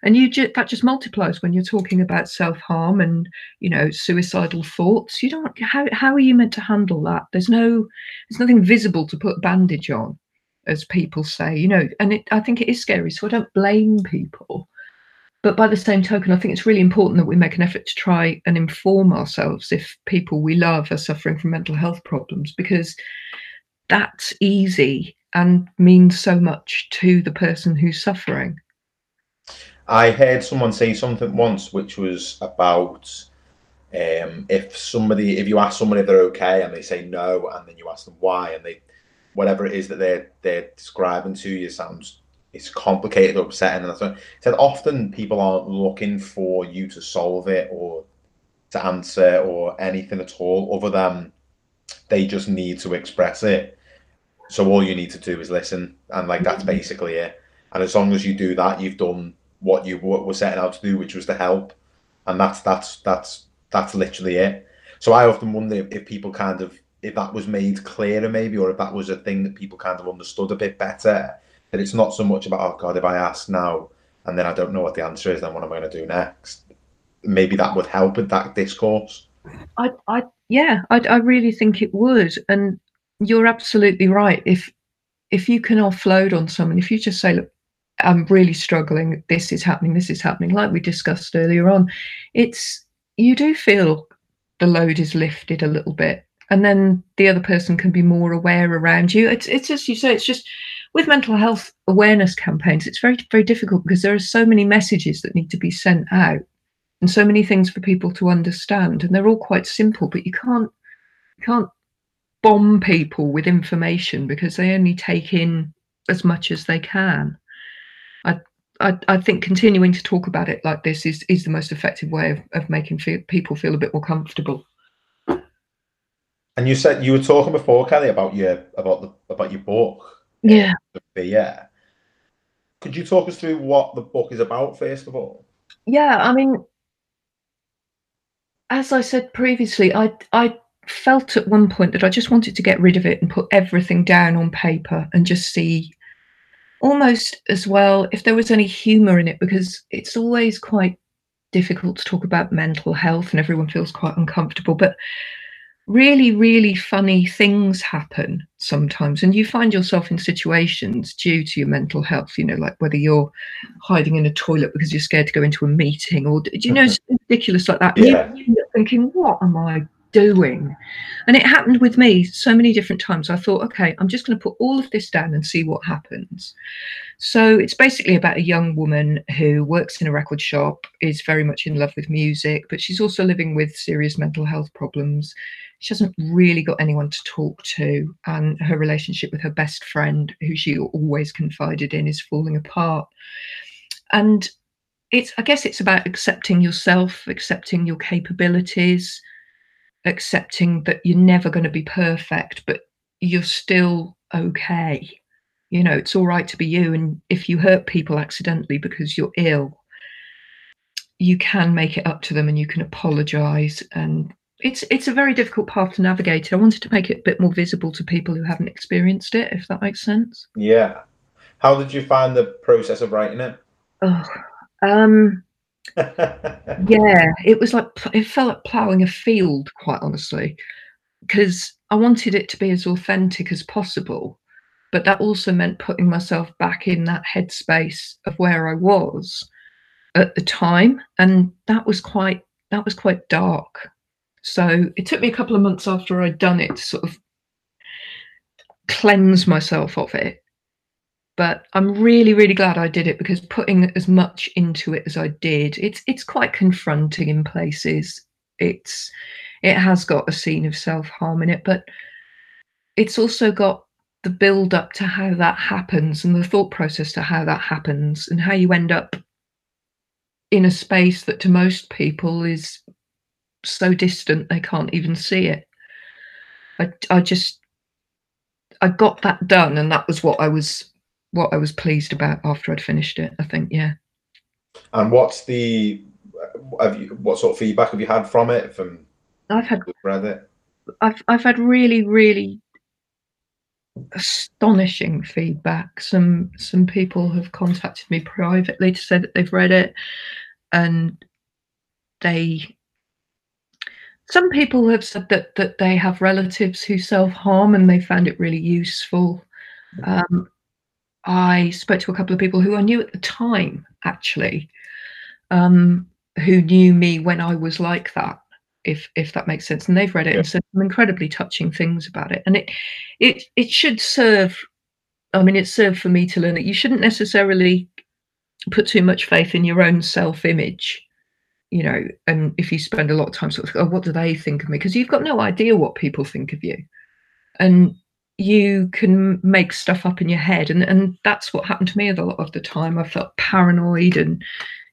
And you just, that just multiplies when you're talking about self harm and, you know, suicidal thoughts. You don't, how, how are you meant to handle that? There's no, there's nothing visible to put a bandage on, as people say, you know, and it, I think it is scary. So I don't blame people but by the same token, I think it's really important that we make an effort to try and inform ourselves if people we love are suffering from mental health problems, because that's easy and means so much to the person who's suffering. I heard someone say something once, which was about um, if somebody, if you ask somebody if they're okay and they say no, and then you ask them why, and they, whatever it is that they're they're describing to you sounds it's complicated, or upsetting, and that's what said. Often people aren't looking for you to solve it or to answer or anything at all, other than they just need to express it. So all you need to do is listen, and like that's mm-hmm. basically it. And as long as you do that, you've done what you were setting out to do, which was to help, and that's that's that's that's literally it. So I often wonder if, if people kind of if that was made clearer, maybe, or if that was a thing that people kind of understood a bit better that it's not so much about oh god if I ask now and then I don't know what the answer is then what am I going to do next? Maybe that would help with that discourse. I I yeah I I really think it would. And you're absolutely right. If if you can offload on someone if you just say look I'm really struggling. This is happening. This is happening like we discussed earlier on it's you do feel the load is lifted a little bit. And then the other person can be more aware around you. It's it's as you say it's just with mental health awareness campaigns, it's very, very difficult because there are so many messages that need to be sent out and so many things for people to understand. And they're all quite simple, but you can't you can't bomb people with information because they only take in as much as they can. I I, think continuing to talk about it like this is is the most effective way of, of making feel, people feel a bit more comfortable. And you said you were talking before, Kelly, about your about the about your book. Yeah. Yeah. Could you talk us through what the book is about, first of all? Yeah, I mean, as I said previously, I I felt at one point that I just wanted to get rid of it and put everything down on paper and just see almost as well if there was any humor in it because it's always quite difficult to talk about mental health and everyone feels quite uncomfortable but really, really funny things happen sometimes. And you find yourself in situations due to your mental health, you know, like whether you're hiding in a toilet because you're scared to go into a meeting or, do you know, mm-hmm. ridiculous like that. Yeah. You're thinking, what am I doing? And it happened with me so many different times. I thought, okay, I'm just going to put all of this down and see what happens. So it's basically about a young woman who works in a record shop, is very much in love with music, but she's also living with serious mental health problems she hasn't really got anyone to talk to and her relationship with her best friend who she always confided in is falling apart. And it's i guess it's about accepting yourself accepting your capabilities accepting that you're never going to be perfect but you're still okay. You know it's all right to be you and if you hurt people accidentally because you're ill you can make it up to them and you can apologize and it's it's a very difficult path to navigate. I wanted to make it a bit more visible to people who haven't experienced it, if that makes sense. Yeah. How did you find the process of writing it? Oh, um, yeah, it was like it felt like ploughing a field, quite honestly, because I wanted it to be as authentic as possible, but that also meant putting myself back in that headspace of where I was at the time, and that was quite that was quite dark so it took me a couple of months after I'd done it to sort of cleanse myself of it. But I'm really, really glad I did it because putting as much into it as I did, it's it's quite confronting in places. It's it has got a scene of self-harm in it, but it's also got the build up to how that happens and the thought process to how that happens and how you end up in a space that to most people is so distant they can't even see it. I, I just I got that done, and that was what I was what I was pleased about after I'd finished it. I think, yeah. And what's the have you what sort of feedback have you had from it? From I've had read it. I've I've had really really astonishing feedback. Some some people have contacted me privately to say that they've read it, and they some people have said that that they have relatives who self harm and they found it really useful. Um, I spoke to a couple of people who I knew at the time, actually, um, who knew me when I was like that, if if that makes sense, and they've read it yeah. and said some incredibly touching things about it. And it it it should serve. I mean, it served for me to learn that you shouldn't necessarily put too much faith in your own self image you know, and if you spend a lot of time sort of, oh, what do they think of me? Because you've got no idea what people think of you. And you can make stuff up in your head. And, and that's what happened to me a lot of the time. I felt paranoid and,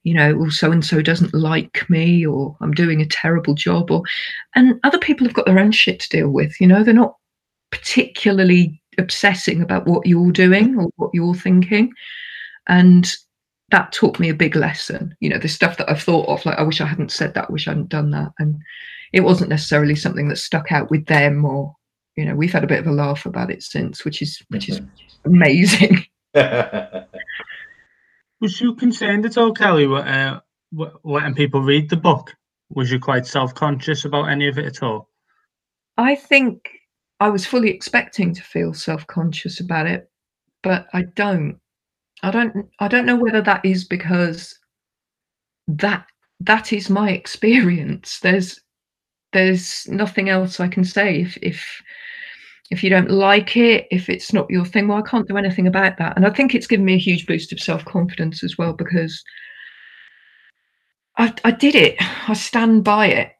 you know, oh, so and so doesn't like me, or I'm doing a terrible job, or and other people have got their own shit to deal with, you know, they're not particularly obsessing about what you're doing or what you're thinking. And that taught me a big lesson. You know, the stuff that I've thought of, like, I wish I hadn't said that, I wish I hadn't done that. And it wasn't necessarily something that stuck out with them or, you know, we've had a bit of a laugh about it since, which is which is mm-hmm. amazing. Was you concerned at all, Kelly, uh, letting people read the book? Was you quite self-conscious about any of it at all? I think I was fully expecting to feel self-conscious about it, but I don't. I don't I don't know whether that is because that that is my experience. There's there's nothing else I can say. If if if you don't like it, if it's not your thing, well, I can't do anything about that. And I think it's given me a huge boost of self confidence as well because I, I did it. I stand by it.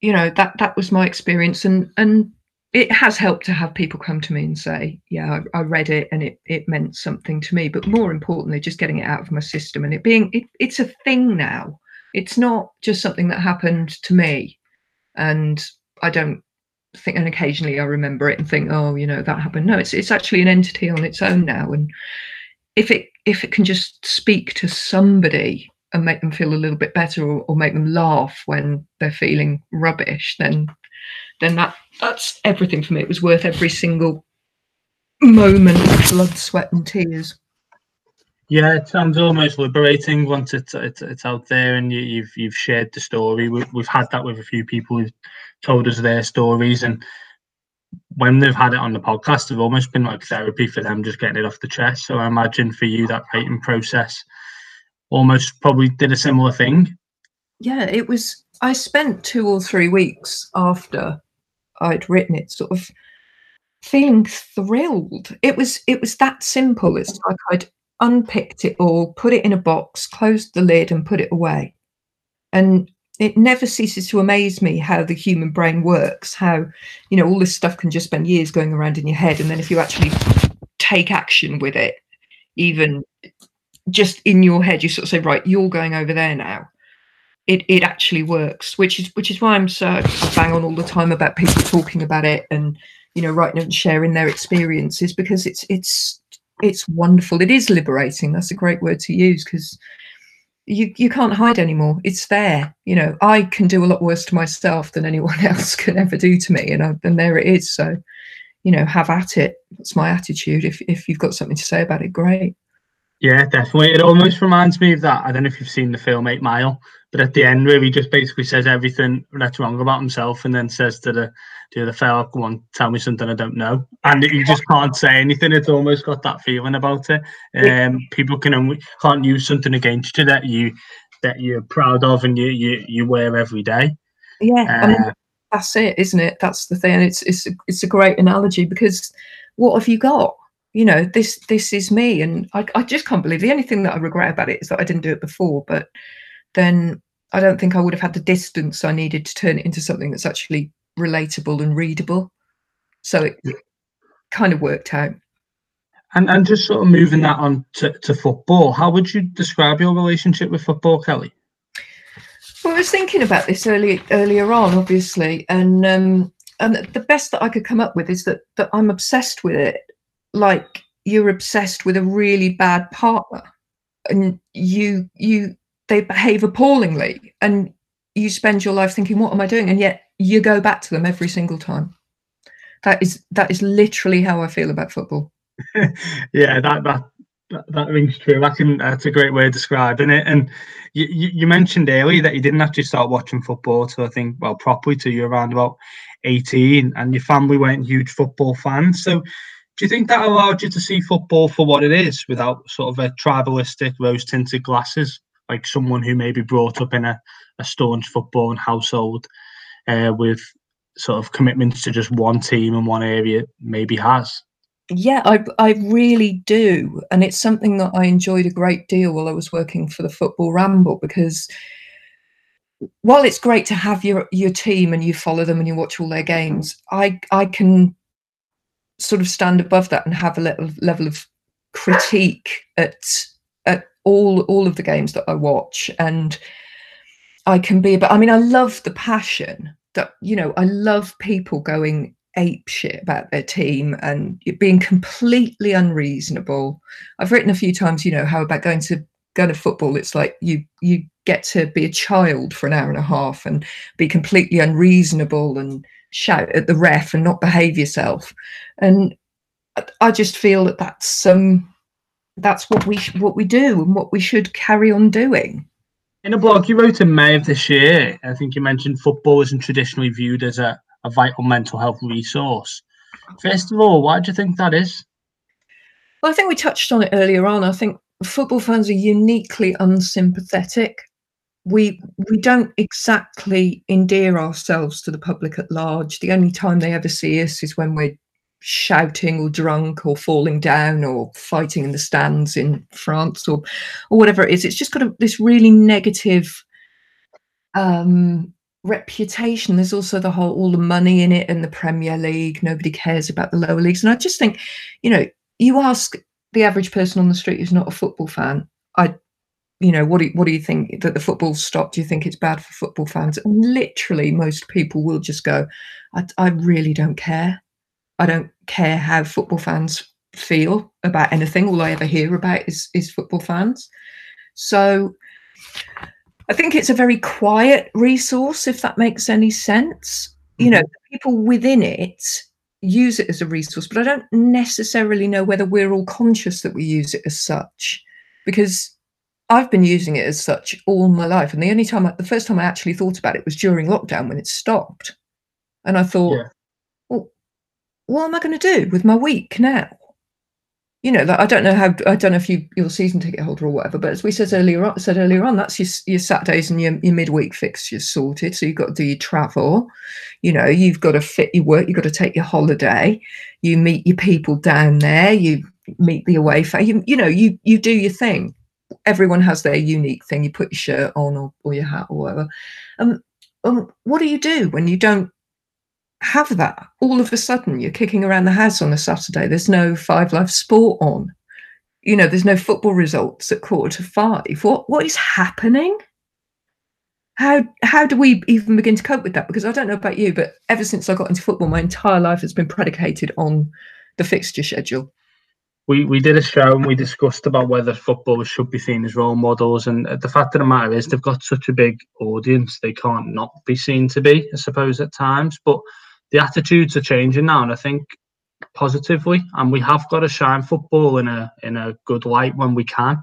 You know that that was my experience, and and it has helped to have people come to me and say, "Yeah, I, I read it and it it meant something to me." But more importantly, just getting it out of my system and it being it, it's a thing now. It's not just something that happened to me, and I don't think. And occasionally, I remember it and think, "Oh, you know, that happened." No, it's it's actually an entity on its own now, and if it if it can just speak to somebody and make them feel a little bit better or, or make them laugh when they're feeling rubbish, then then that that's everything for me. It was worth every single moment of blood, sweat, and tears. Yeah, it sounds almost liberating once it's it's, it's out there and you, you've you've shared the story. We, we've had that with a few people who've told us their stories, and when they've had it on the podcast, they've almost been like therapy for them, just getting it off the chest. So I imagine for you that writing process almost probably did a similar thing. Yeah, it was. I spent two or three weeks after I'd written it, sort of feeling thrilled. It was it was that simple. It's like I'd unpicked it all, put it in a box, closed the lid, and put it away. And it never ceases to amaze me how the human brain works. How you know all this stuff can just spend years going around in your head, and then if you actually take action with it, even just in your head, you sort of say, right, you're going over there now. It it actually works, which is which is why I'm so bang on all the time about people talking about it and you know writing and sharing their experiences because it's it's it's wonderful. It is liberating. That's a great word to use because you you can't hide anymore. It's there. You know, I can do a lot worse to myself than anyone else can ever do to me, and I, and there it is. So, you know, have at it. That's my attitude. If if you've got something to say about it, great. Yeah, definitely. It almost reminds me of that. I don't know if you've seen the film Eight Mile, but at the end where he just basically says everything that's wrong about himself and then says to the to the fella, go on, tell me something I don't know. And you just can't say anything. It's almost got that feeling about it. Um, people can only can't use something against you that you that you're proud of and you you, you wear every day. Yeah. Uh, I mean, that's it, isn't it? That's the thing. It's it's it's a great analogy because what have you got? You know this this is me. And I, I just can't believe the only thing that i regret about it is that i didn't do it before. But then i don't think i would have had the distance i needed to turn it into something that's actually relatable and readable. So it kind of worked out. And and just sort of moving that on to, to football how would you describe your relationship with football kelly? Well i was thinking about this early earlier on obviously. And um and the best that i could come up with is that that i'm obsessed with it like you're obsessed with a really bad partner and you you they behave appallingly and you spend your life thinking what am i doing and yet you go back to them every single time that is that is literally how i feel about football yeah that that that, rings true. That's, a great way of describing it. And you, you, you, mentioned earlier that you didn't actually start watching football till I think, well, properly till you were around about 18, and your family weren't huge football fans. So do you think that allowed you to see football for what it is without sort of a tribalistic, rose tinted glasses, like someone who may be brought up in a, a staunch football household uh, with sort of commitments to just one team and one area maybe has? Yeah, I I really do, and it's something that I enjoyed a great deal while I was working for the Football Ramble because while it's great to have your your team and you follow them and you watch all their games, I I can sort of stand above that and have a little level of critique at at all all of the games that I watch and I can be but I mean I love the passion that you know I love people going ape shit about their team and being completely unreasonable. I've written a few times, you know, how about going to go to football, it's like you you get to be a child for an hour and a half and be completely unreasonable and shout at the ref and not behave yourself. And I just feel that that's um that's what we what we do and what we should carry on doing. In a blog you wrote in May of this year, I think you mentioned football isn't traditionally viewed as a, a vital mental health resource. First of all, why do you think that is? Well, I think we touched on it earlier on. I think football fans are uniquely unsympathetic we we don't exactly endear ourselves to the public at large. The only time they ever see us is when we're shouting or drunk or falling down or fighting in the stands in France or or whatever it is. It's just got a, this really negative um, reputation. There's also the whole all the money in it and the Premier League. Nobody cares about the lower leagues. And I just think, you know, you ask the average person on the street who's not a football fan, I you know, what do you, what do you think that the football stopped? Do you think it's bad for football fans? And literally, most people will just go, I, I really don't care. I don't care how football fans feel about anything. All I ever hear about is is football fans. So I think it's a very quiet resource, if that makes any sense. You know, mm-hmm. people within it use it as a resource, but I don't necessarily know whether we're all conscious that we use it as such. Because I've been using it as such all my life. And the only time, I, the first time I actually thought about it was during lockdown when it stopped. And I thought, yeah. well, what am I going to do with my week now? you know, like, I don't know how I don't know if you your season ticket holder or whatever, but as we said earlier on, said earlier on, that's your your Saturdays and your, your midweek fixtures sorted. So you've got to do your travel, you know, you've got to fit your work, you've got to take your holiday, you meet your people down there, you meet the away fan, you, you know, you you do your thing. Everyone has their unique thing. You put your shirt on or, or your hat or whatever. Um, um, what do you do when you don't have that. All of a sudden, you're kicking around the house on a Saturday. There's no Five Live Sport on. You know, there's no football results at quarter to five. What what is happening? How how do we even begin to cope with that? Because I don't know about you, but ever since I got into football, my entire life has been predicated on the fixture schedule. We we did a show and we discussed about whether footballers should be seen as role models, and uh, the fact of the matter is they've got such a big audience, they can't not be seen to be, I suppose, at times. But the attitudes are changing now, and I think positively. And we have got to shine football in a in a good light when we can,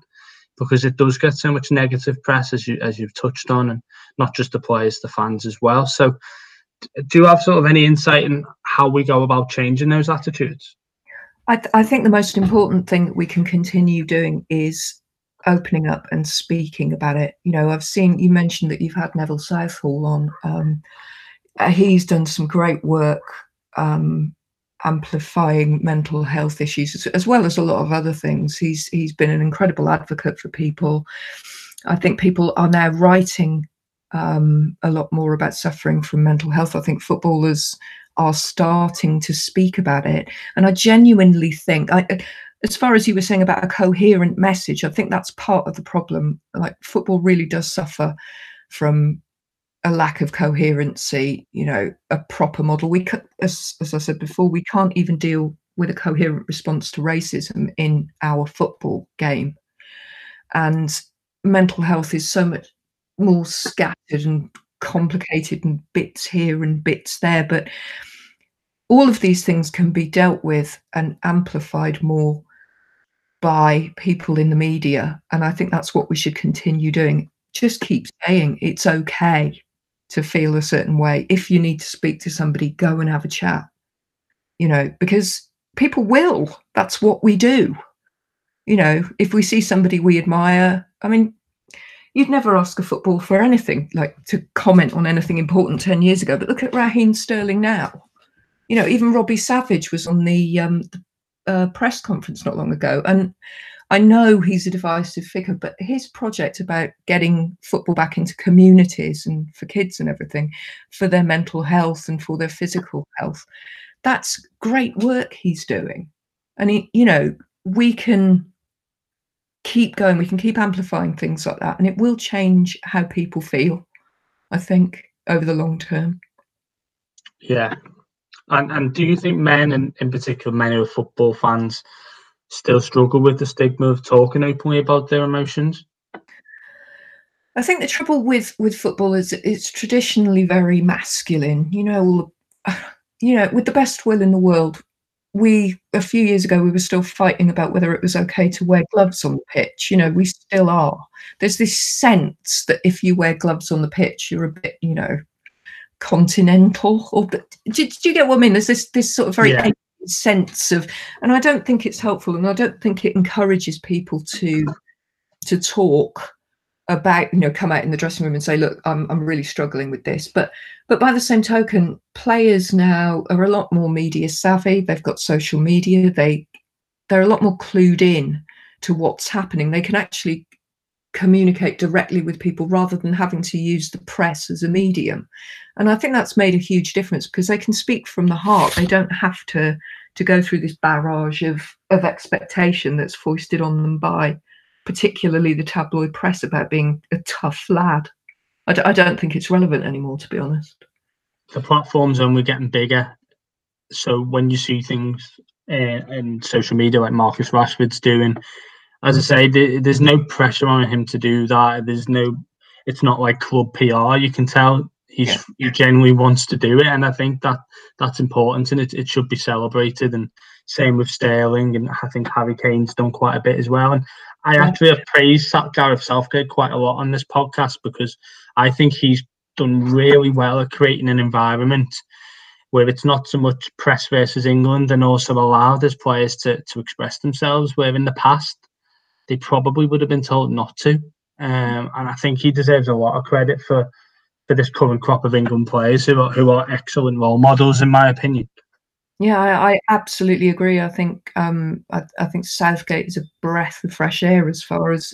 because it does get so much negative press as you as you've touched on, and not just the players, the fans as well. So, do you have sort of any insight in how we go about changing those attitudes? I, th- I think the most important thing that we can continue doing is opening up and speaking about it. You know, I've seen you mentioned that you've had Neville Southall on. Um, uh, he's done some great work um, amplifying mental health issues as, as, well as a lot of other things. He's he's been an incredible advocate for people. I think people are now writing um, a lot more about suffering from mental health. I think footballers are starting to speak about it, and I genuinely think I. As far as you were saying about a coherent message, I think that's part of the problem. Like football really does suffer from a lack of coherency, you know, a proper model. We, as, as I said before, we can't even deal with a coherent response to racism in our football game. And mental health is so much more scattered and complicated and bits here and bits there. But all of these things can be dealt with and amplified more by people in the media. And I think that's what we should continue doing. Just keep saying it's okay to feel a certain way. If you need to speak to somebody, go and have a chat, you know, because people will. That's what we do. You know, if we see somebody we admire, I mean, you'd never ask a football for anything, like to comment on anything important 10 years ago. But look at Raheem Sterling now. You know, even Robbie Savage was on the, um, the uh, press conference not long ago. And I know he's a divisive figure, but his project about getting football back into communities and for kids and everything, for their mental health and for their physical health, that's great work he's doing. And, he, you know, we can keep going, we can keep amplifying things like that, and it will change how people feel, I think, over the long term. Yeah. And, and do you think men, and in particular, men who are football fans, still struggle with the stigma of talking openly about their emotions? I think the trouble with with football is it's traditionally very masculine. You know, you know, with the best will in the world, we a few years ago we were still fighting about whether it was okay to wear gloves on the pitch. You know, we still are. There's this sense that if you wear gloves on the pitch, you're a bit, you know, continental. Or do, do you get what I mean? There's this this sort of very yeah sense of and i don't think it's helpful and i don't think it encourages people to to talk about you know come out in the dressing room and say look I'm I'm really struggling with this. But but by the same token players now are a lot more media savvy. They've got social media. They they're a lot more clued in to what's happening. They can actually communicate directly with people rather than having to use the press as a medium. And i think that's made a huge difference because they can speak from the heart. They don't have to to go through this barrage of of expectation that's foisted on them by particularly the tabloid press about being a tough lad I d- I don't think it's relevant anymore to be honest the platform's only getting bigger so when you see things uh, in social media like marcus rashford's doing as I say, there's no pressure on him to do that. There's no, it's not like club PR. You can tell he's yeah. he genuinely wants to do it, and I think that that's important, and it, it should be celebrated. And same with Sterling, and I think Harry Kane's done quite a bit as well. And I actually have praised Gareth Southgate quite a lot on this podcast because I think he's done really well at creating an environment where it's not so much press versus England and also allowed his players to, to express themselves. Where in the past, they probably would have been told not to. Um, and I think he deserves a lot of credit for for this current crop of England players who are who are excellent role models, in my opinion. Yeah, I, I absolutely agree. I think um, I, I, think Southgate is a breath of fresh air as far as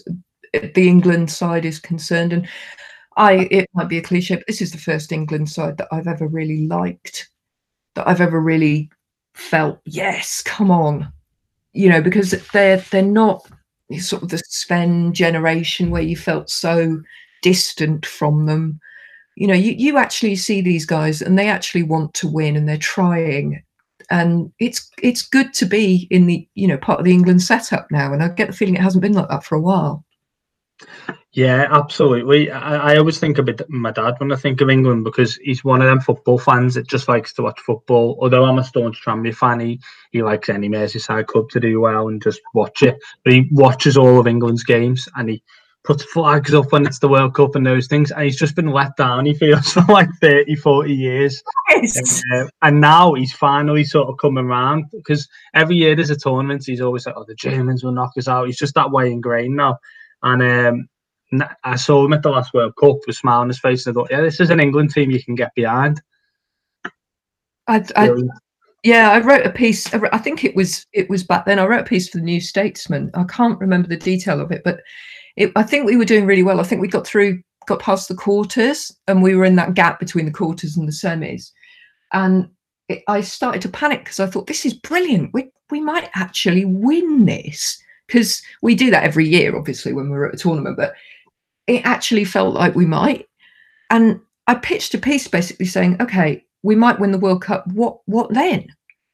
the England side is concerned. And I, it might be a cliche, but this is the first England side that I've ever really liked, that I've ever really felt, yes, come on, you know, because they're they're not sort of the Sven generation where you felt so distant from them. You know, you, you actually see these guys and they actually want to win and they're trying. And it's it's good to be in the, you know, part of the England setup now. And I get the feeling it hasn't been like that for a while. Yeah, absolutely. I, I, always think of my dad when I think of England because he's one of them football fans that just likes to watch football. Although I'm a staunch Tranmere fan, he, he likes any Merseyside club to do well and just watch it. But he watches all of England's games and he puts flags up when it's the World Cup and those things. And he's just been let down, he feels, for like 30, 40 years. Yes. Uh, and now he's finally sort of coming around because every year there's a tournament, he's always like, oh, the Germans will knock us out. He's just that way ingrained now. And um, I saw him at the last World Cup with a smile on his face. And I thought, yeah, this is an England team you can get behind. I, I, yeah, I wrote a piece. I think it was it was back then. I wrote a piece for the New Statesman. I can't remember the detail of it, but it, I think we were doing really well. I think we got through, got past the quarters, and we were in that gap between the quarters and the semis. And it, I started to panic because I thought this is brilliant. We we might actually win this because we do that every year, obviously, when we're at a tournament. But it actually felt like we might. And I pitched a piece basically saying, okay, we might win the World Cup. What what then?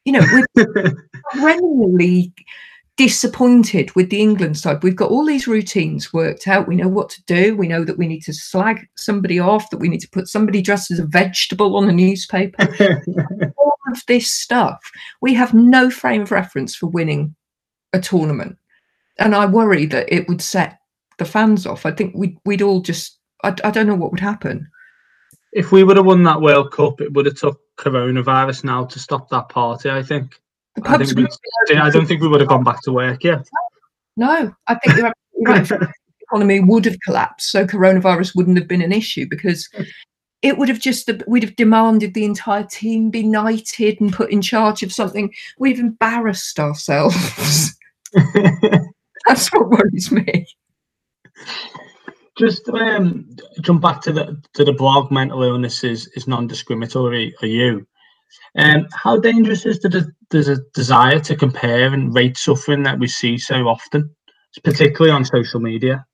You know, we're perennially disappointed with the England side. We've got all these routines worked out. We know what to do. We know that we need to slag somebody off, that we need to put somebody dressed as a vegetable on a newspaper. all of this stuff. We have no frame of reference for winning a tournament. And I worry that it would set the fans off. I think we'd we'd all just I, I don't know what would happen. If we would have won that World Cup, it would have took coronavirus now to stop that party. I think. I, think we, I don't think we would have gone back to work yet. No, I think you're right. the economy would have collapsed, so coronavirus wouldn't have been an issue because it would have just we'd have demanded the entire team be knighted and put in charge of something. We've embarrassed ourselves. That's what worries me. Just um, jump back to the to the blog. Mental illness is, is non-discriminatory. Are you? Um, how dangerous is the, the desire to compare and rate suffering that we see so often, particularly on social media?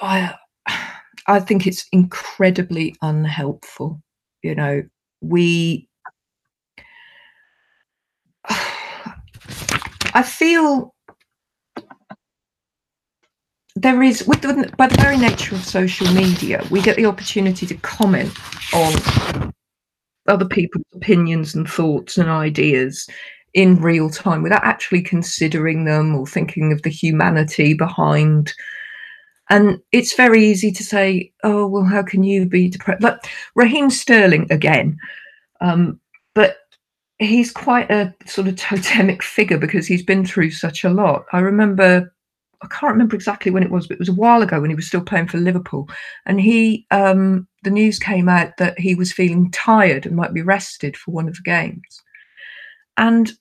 I I think it's incredibly unhelpful. You know, we. I feel there is with the, by the very nature of social media we get the opportunity to comment on other people's opinions and thoughts and ideas in real time without actually considering them or thinking of the humanity behind. And it's very easy to say oh well how can you be depressed But raheem sterling again um, but he's quite a sort of totemic figure because he's been through such a lot. I remember I can't remember exactly when it was, but it was a while ago when he was still playing for Liverpool. And he, um, the news came out that he was feeling tired and might be rested for one of the games. And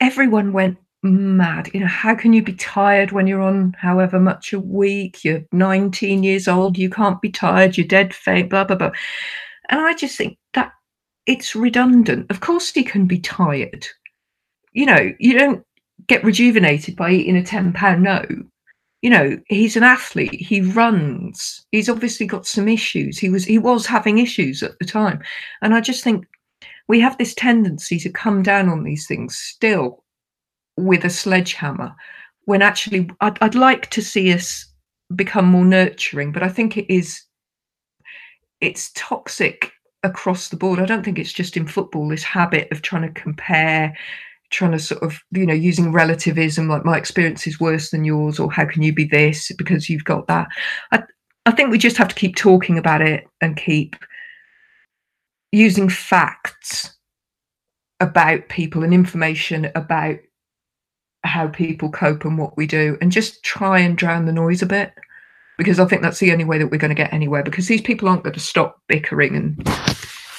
everyone went mad. You know, how can you be tired when you're on however much a week? You're 19 years old, you can't be tired, you're dead faint, blah, blah, blah. And I just think that it's redundant. Of course, he can be tired. You know, you don't get rejuvenated by eating a 10 pound no you know he's an athlete he runs he's obviously got some issues. He was he was having issues at the time. And i just think we have this tendency to come down on these things still with a sledgehammer when actually I'd, I'd like to see us become more nurturing but i think it is it's toxic across the board. I don't think it's just in football this habit of trying to compare trying to sort of you know using relativism like my experience is worse than yours or how can you be this? Because you've got that. I i think we just have to keep talking about it and keep using facts about people and information about how people cope and what we do and just try and drown the noise a bit because i think that's the only way that we're going to get anywhere because these people aren't going to stop bickering and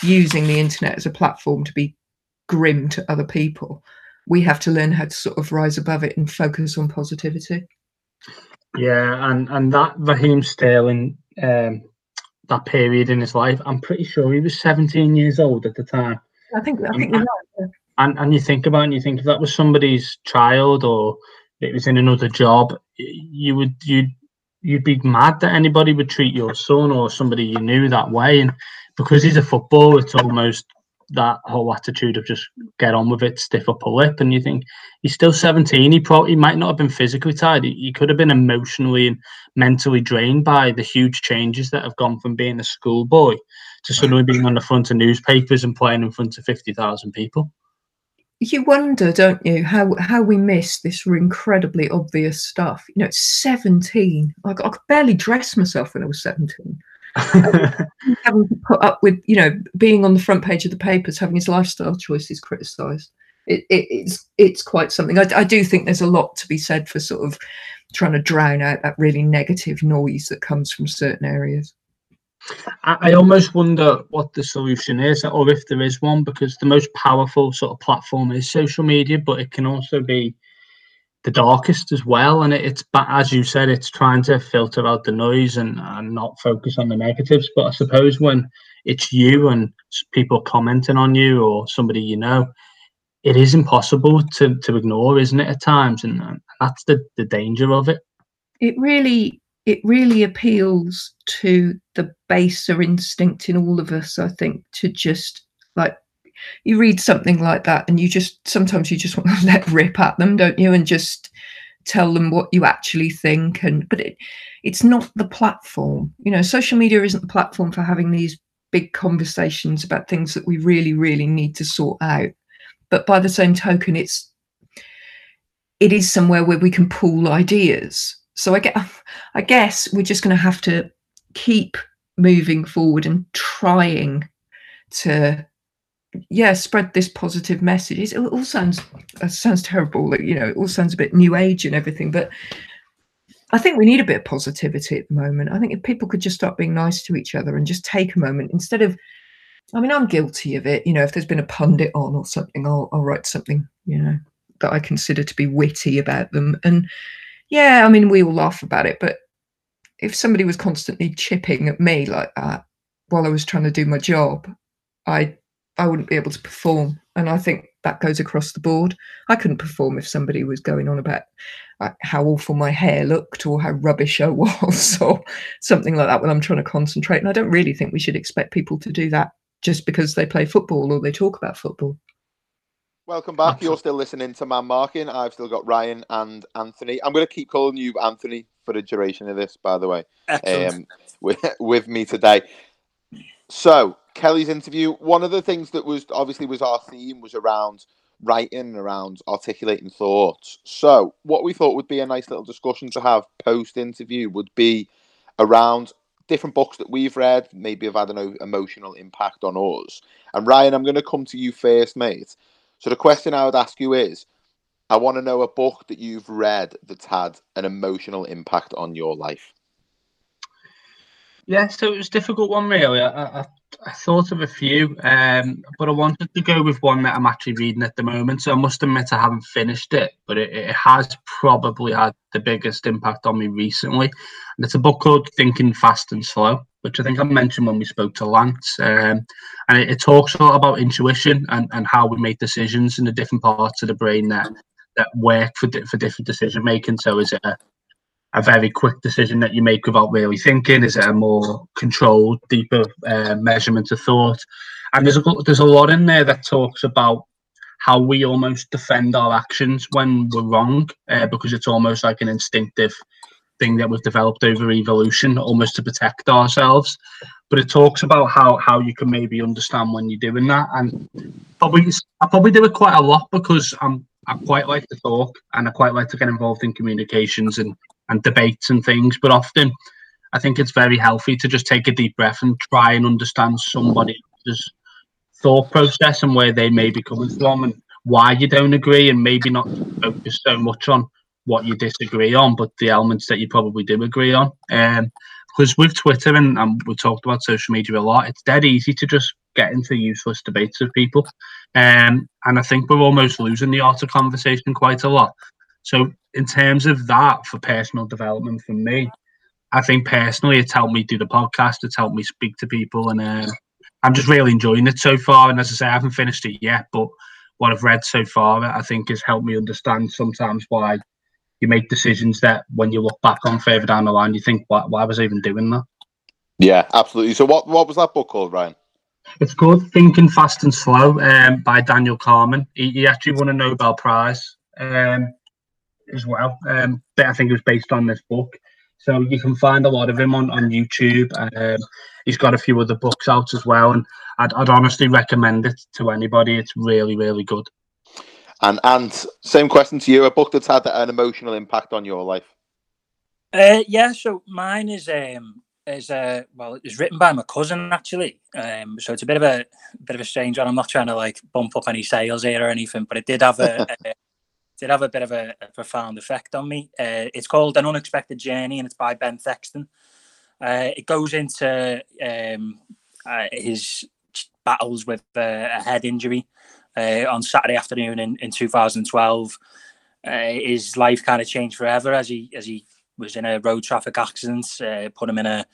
using the internet as a platform to be grim to other people we have to learn how to sort of rise above it and focus on positivity. Yeah, and and that Raheem Sterling, um, that period in his life, I'm pretty sure he was 17 years old at the time. I think I think and, right, and and you think about it, and you think if that was somebody's child or it was in another job, you would you you'd be mad that anybody would treat your son or somebody you knew that way. And because he's a footballer, it's almost that whole attitude of just get on with it, stiff upper lip, and you think he's still 17. He probably might not have been physically tired. He, he, could have been emotionally and mentally drained by the huge changes that have gone from being a schoolboy to suddenly being on the front of newspapers and playing in front of 50,000 people. You wonder, don't you, how how we miss this incredibly obvious stuff. You know, it's 17. I, I could barely dress myself when I was 17. having to put up with you know being on the front page of the papers having his lifestyle choices criticized. It, it, it's it's quite something. I, I, do think there's a lot to be said for sort of trying to drown out that really negative noise that comes from certain areas. I, I almost wonder what the solution is or if there is one because the most powerful sort of platform is social media but it can also be the darkest as well. And it, it's, but as you said, it's trying to filter out the noise and, and not focus on the negatives. But I suppose when it's you and people commenting on you or somebody you know, it is impossible to, to ignore, isn't it, at times? And, and that's the, the danger of it. It really it really appeals to the baser instinct in all of us, I think, to just like you read something like that and you just sometimes you just want to let rip at them don't you and just tell them what you actually think and but it it's not the platform. You know social media isn't the platform for having these big conversations about things that we really really need to sort out. But by the same token it's it is somewhere where we can pool ideas. So i get i guess we're just going to have to keep moving forward and trying to yeah spread this positive message. It all sounds it sounds terrible you know it all sounds a bit new age and everything but i think we need a bit of positivity at the moment. I think if people could just start being nice to each other and just take a moment instead of i mean i'm guilty of it you know if there's been a pundit on or something i'll, I'll write something you know that i consider to be witty about them. And yeah i mean we all laugh about it but if somebody was constantly chipping at me like that while i was trying to do my job i I wouldn't be able to perform. And I think that goes across the board. I couldn't perform if somebody was going on about uh, how awful my hair looked or how rubbish I was or something like that when I'm trying to concentrate. And I don't really think we should expect people to do that just because they play football or they talk about football. Welcome back. You're still listening to Man Marking. I've still got Ryan and Anthony. I'm going to keep calling you Anthony for the duration of this, by the way, um, with, with me today. So, Kelly's interview, one of the things that was obviously was our theme was around writing, around articulating thoughts. So, what we thought would be a nice little discussion to have post interview would be around different books that we've read, maybe have had an emotional impact on us. And Ryan, I'm going to come to you first, mate. So, the question I would ask you is I want to know a book that you've read that's had an emotional impact on your life. Yeah, so it was a difficult one, really. I, I, I thought of a few, um, but I wanted to go with one that I'm actually reading at the moment. So I must admit I haven't finished it, but it, it has probably had the biggest impact on me recently. And it's a book called Thinking Fast and Slow, which I think I mentioned when we spoke to Lance. Um, and it, it, talks a lot about intuition and, and how we make decisions in the different parts of the brain that that work for for different decision making. So is it a a very quick decision that you make without really thinking? Is it a more controlled, deeper uh, measurement of thought? And there's a there's a lot in there that talks about how we almost defend our actions when we're wrong, uh, because it's almost like an instinctive thing that we've developed over evolution, almost to protect ourselves. But it talks about how how you can maybe understand when you're doing that, and probably I probably do it quite a lot because I'm I quite like to talk and I quite like to get involved in communications and and debates and things. But often, I think it's very healthy to just take a deep breath and try and understand somebody's thought process and where they may be coming from and why you don't agree, and maybe not focus so much on what you disagree on, but the elements that you probably do agree on. Um, because with Twitter and, and we talked about social media a lot, it's dead easy to just get into useless debates with people. Um, and I think we're almost losing the art of conversation quite a lot. So in terms of that for personal development for me, I think personally it's helped me do the podcast. It's helped me speak to people, and uh, I'm just really enjoying it so far. And as I say, I haven't finished it yet, but what I've read so far, I think has helped me understand sometimes why you make decisions that when you look back on further down the line, you think, why, why was I even doing that? Yeah, absolutely. So what what was that book called, Ryan? It's called Thinking Fast and Slow um, by Daniel Kahneman. He, he actually won a Nobel Prize. Um, as well. Um, that I think it was based on this book. So you can find a lot of him on, on YouTube. Um, he's got a few other books out as well, and I'd, I'd honestly recommend it to anybody. It's really, really good. And and same question to you: a book that's had an emotional impact on your life? Uh, yeah, so mine is um is uh well it's written by my cousin actually. Um, so it's a bit of a bit of a strange one. I'm not trying to like bump up any sales here or anything, but it did have a, a did have a bit of a, a profound effect on me. Uh, it's called An Unexpected Journey and it's by Ben Thexton. Uh, it goes into um, uh, his battles with uh, a head injury uh, on Saturday afternoon in, in 2012. Uh, his life kind of changed forever as he as he was in a road traffic accident, put him in a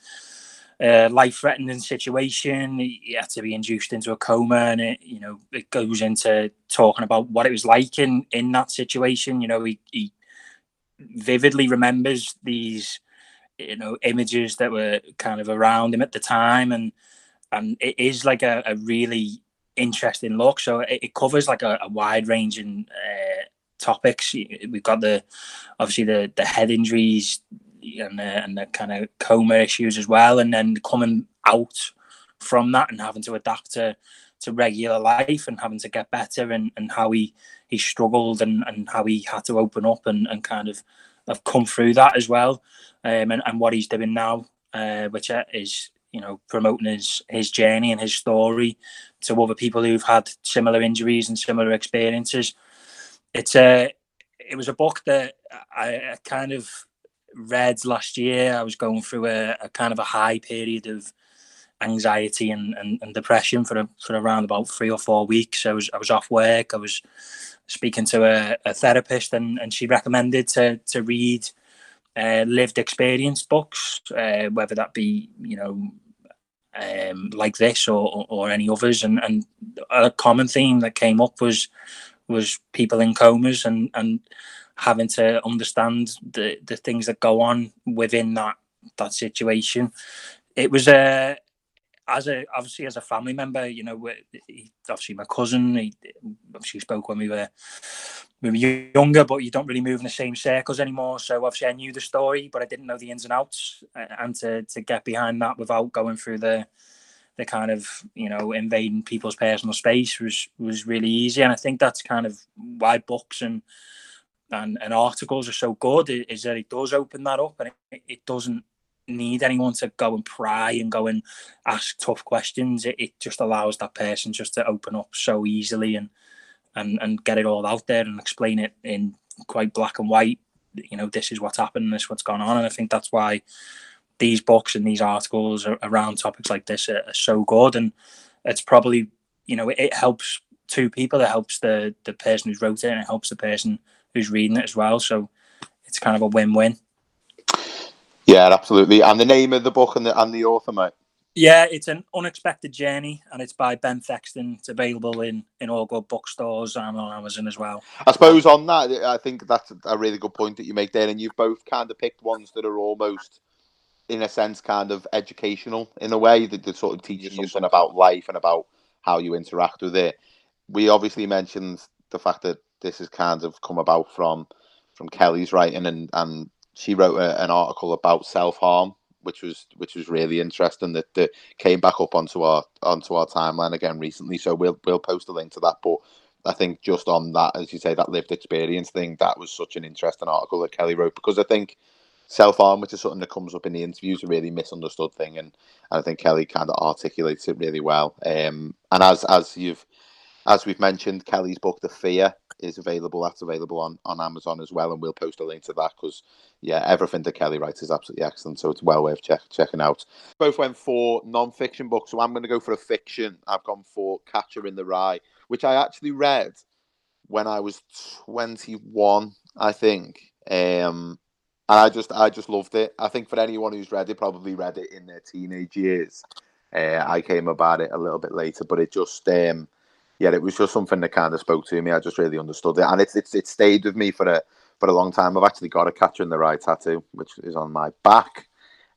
life-threatening situation. He had to be induced into a coma, and it, you know, it goes into talking about what it was like in in that situation. You know, he, he vividly remembers these, you know, images that were kind of around him at the time, and and it is like a, a really interesting look. So it, it covers like a, a wide ranging uh, topics. We've got the obviously the the head injuries, and the, and the kind of coma issues as well, and then coming out from that and having to adapt to to regular life and having to get better and, and how he he struggled and, and how he had to open up and, and kind of have come through that as well um, and, and what he's doing now uh, which is you know promoting his his journey and his story to other people who've had similar injuries and similar experiences. It's a it was a book that I, I kind of read last year. I was going through a, a kind of a high period of anxiety and, and, and, depression for a, for around about three or four weeks. I was I was off work. I was speaking to a, a therapist, and, and she recommended to to read uh, lived experience books, uh, whether that be you know um, like this or, or any others. And and a common theme that came up was was people in comas and and having to understand the the things that go on within that that situation. It was a as a obviously as a family member, you know, he, obviously my cousin. He obviously spoke when we were when we were younger, but you don't really move in the same circles anymore. So obviously I knew the story, but I didn't know the ins and outs, and to to get behind that without going through the the kind of you know invading people's personal space was was really easy, and I think that's kind of why books and and, and articles are so good is that it does open that up and it, it doesn't need anyone to go and pry and go and ask tough questions. It, it just allows that person just to open up so easily and and and get it all out there and explain it in quite black and white. You know, this is what's happened, this is what's gone on, and I think that's why these books and these articles around topics like this are, are so good. And it's probably you know it, it helps two people. It helps the the person who's wrote it, and it helps the person who's reading it as well. So it's kind of a win-win. Yeah, absolutely. And the name of the book and the and the author, mate. Yeah, it's an unexpected journey, and it's by Ben Thexton. It's available in in all good bookstores and on Amazon as well. I suppose on that, I think that's a really good point that you make there, and you've both kind of picked ones that are almost, in a sense, kind of educational in a way that, that sort of teaches you something about life and about how you interact with it. We obviously mentioned the fact that this has kind of come about from from Kelly's writing, and and she wrote a, an article about self harm which was which was really interesting that, that came back up onto our onto our timeline again recently. So we'll we'll post a link to that. But I think just on that, as you say, that lived experience thing, that was such an interesting article that Kelly wrote because I think self harm, which is something that comes up in the interviews, is a really misunderstood thing, and, and I think Kelly kind of articulates it really well. Um, and as as you've as we've mentioned, Kelly's book, The Fear, is available. That's available on, on Amazon as well, and we'll post a link to that because yeah, everything that Kelly writes is absolutely excellent. So it's well worth check, checking out. Both went for non-fiction books, so I'm going to go for a fiction. I've gone for Catcher in the Rye, which I actually read when I was 21, I think. Um, and I just I just loved it. I think for anyone who's read it, probably read it in their teenage years. Uh, I came about it a little bit later, but it just um, yeah, it was just something that kind of spoke to me. I just really understood it, and it's it's it stayed with me for a for a long time. I've actually got a catcher in the rye tattoo, which is on my back.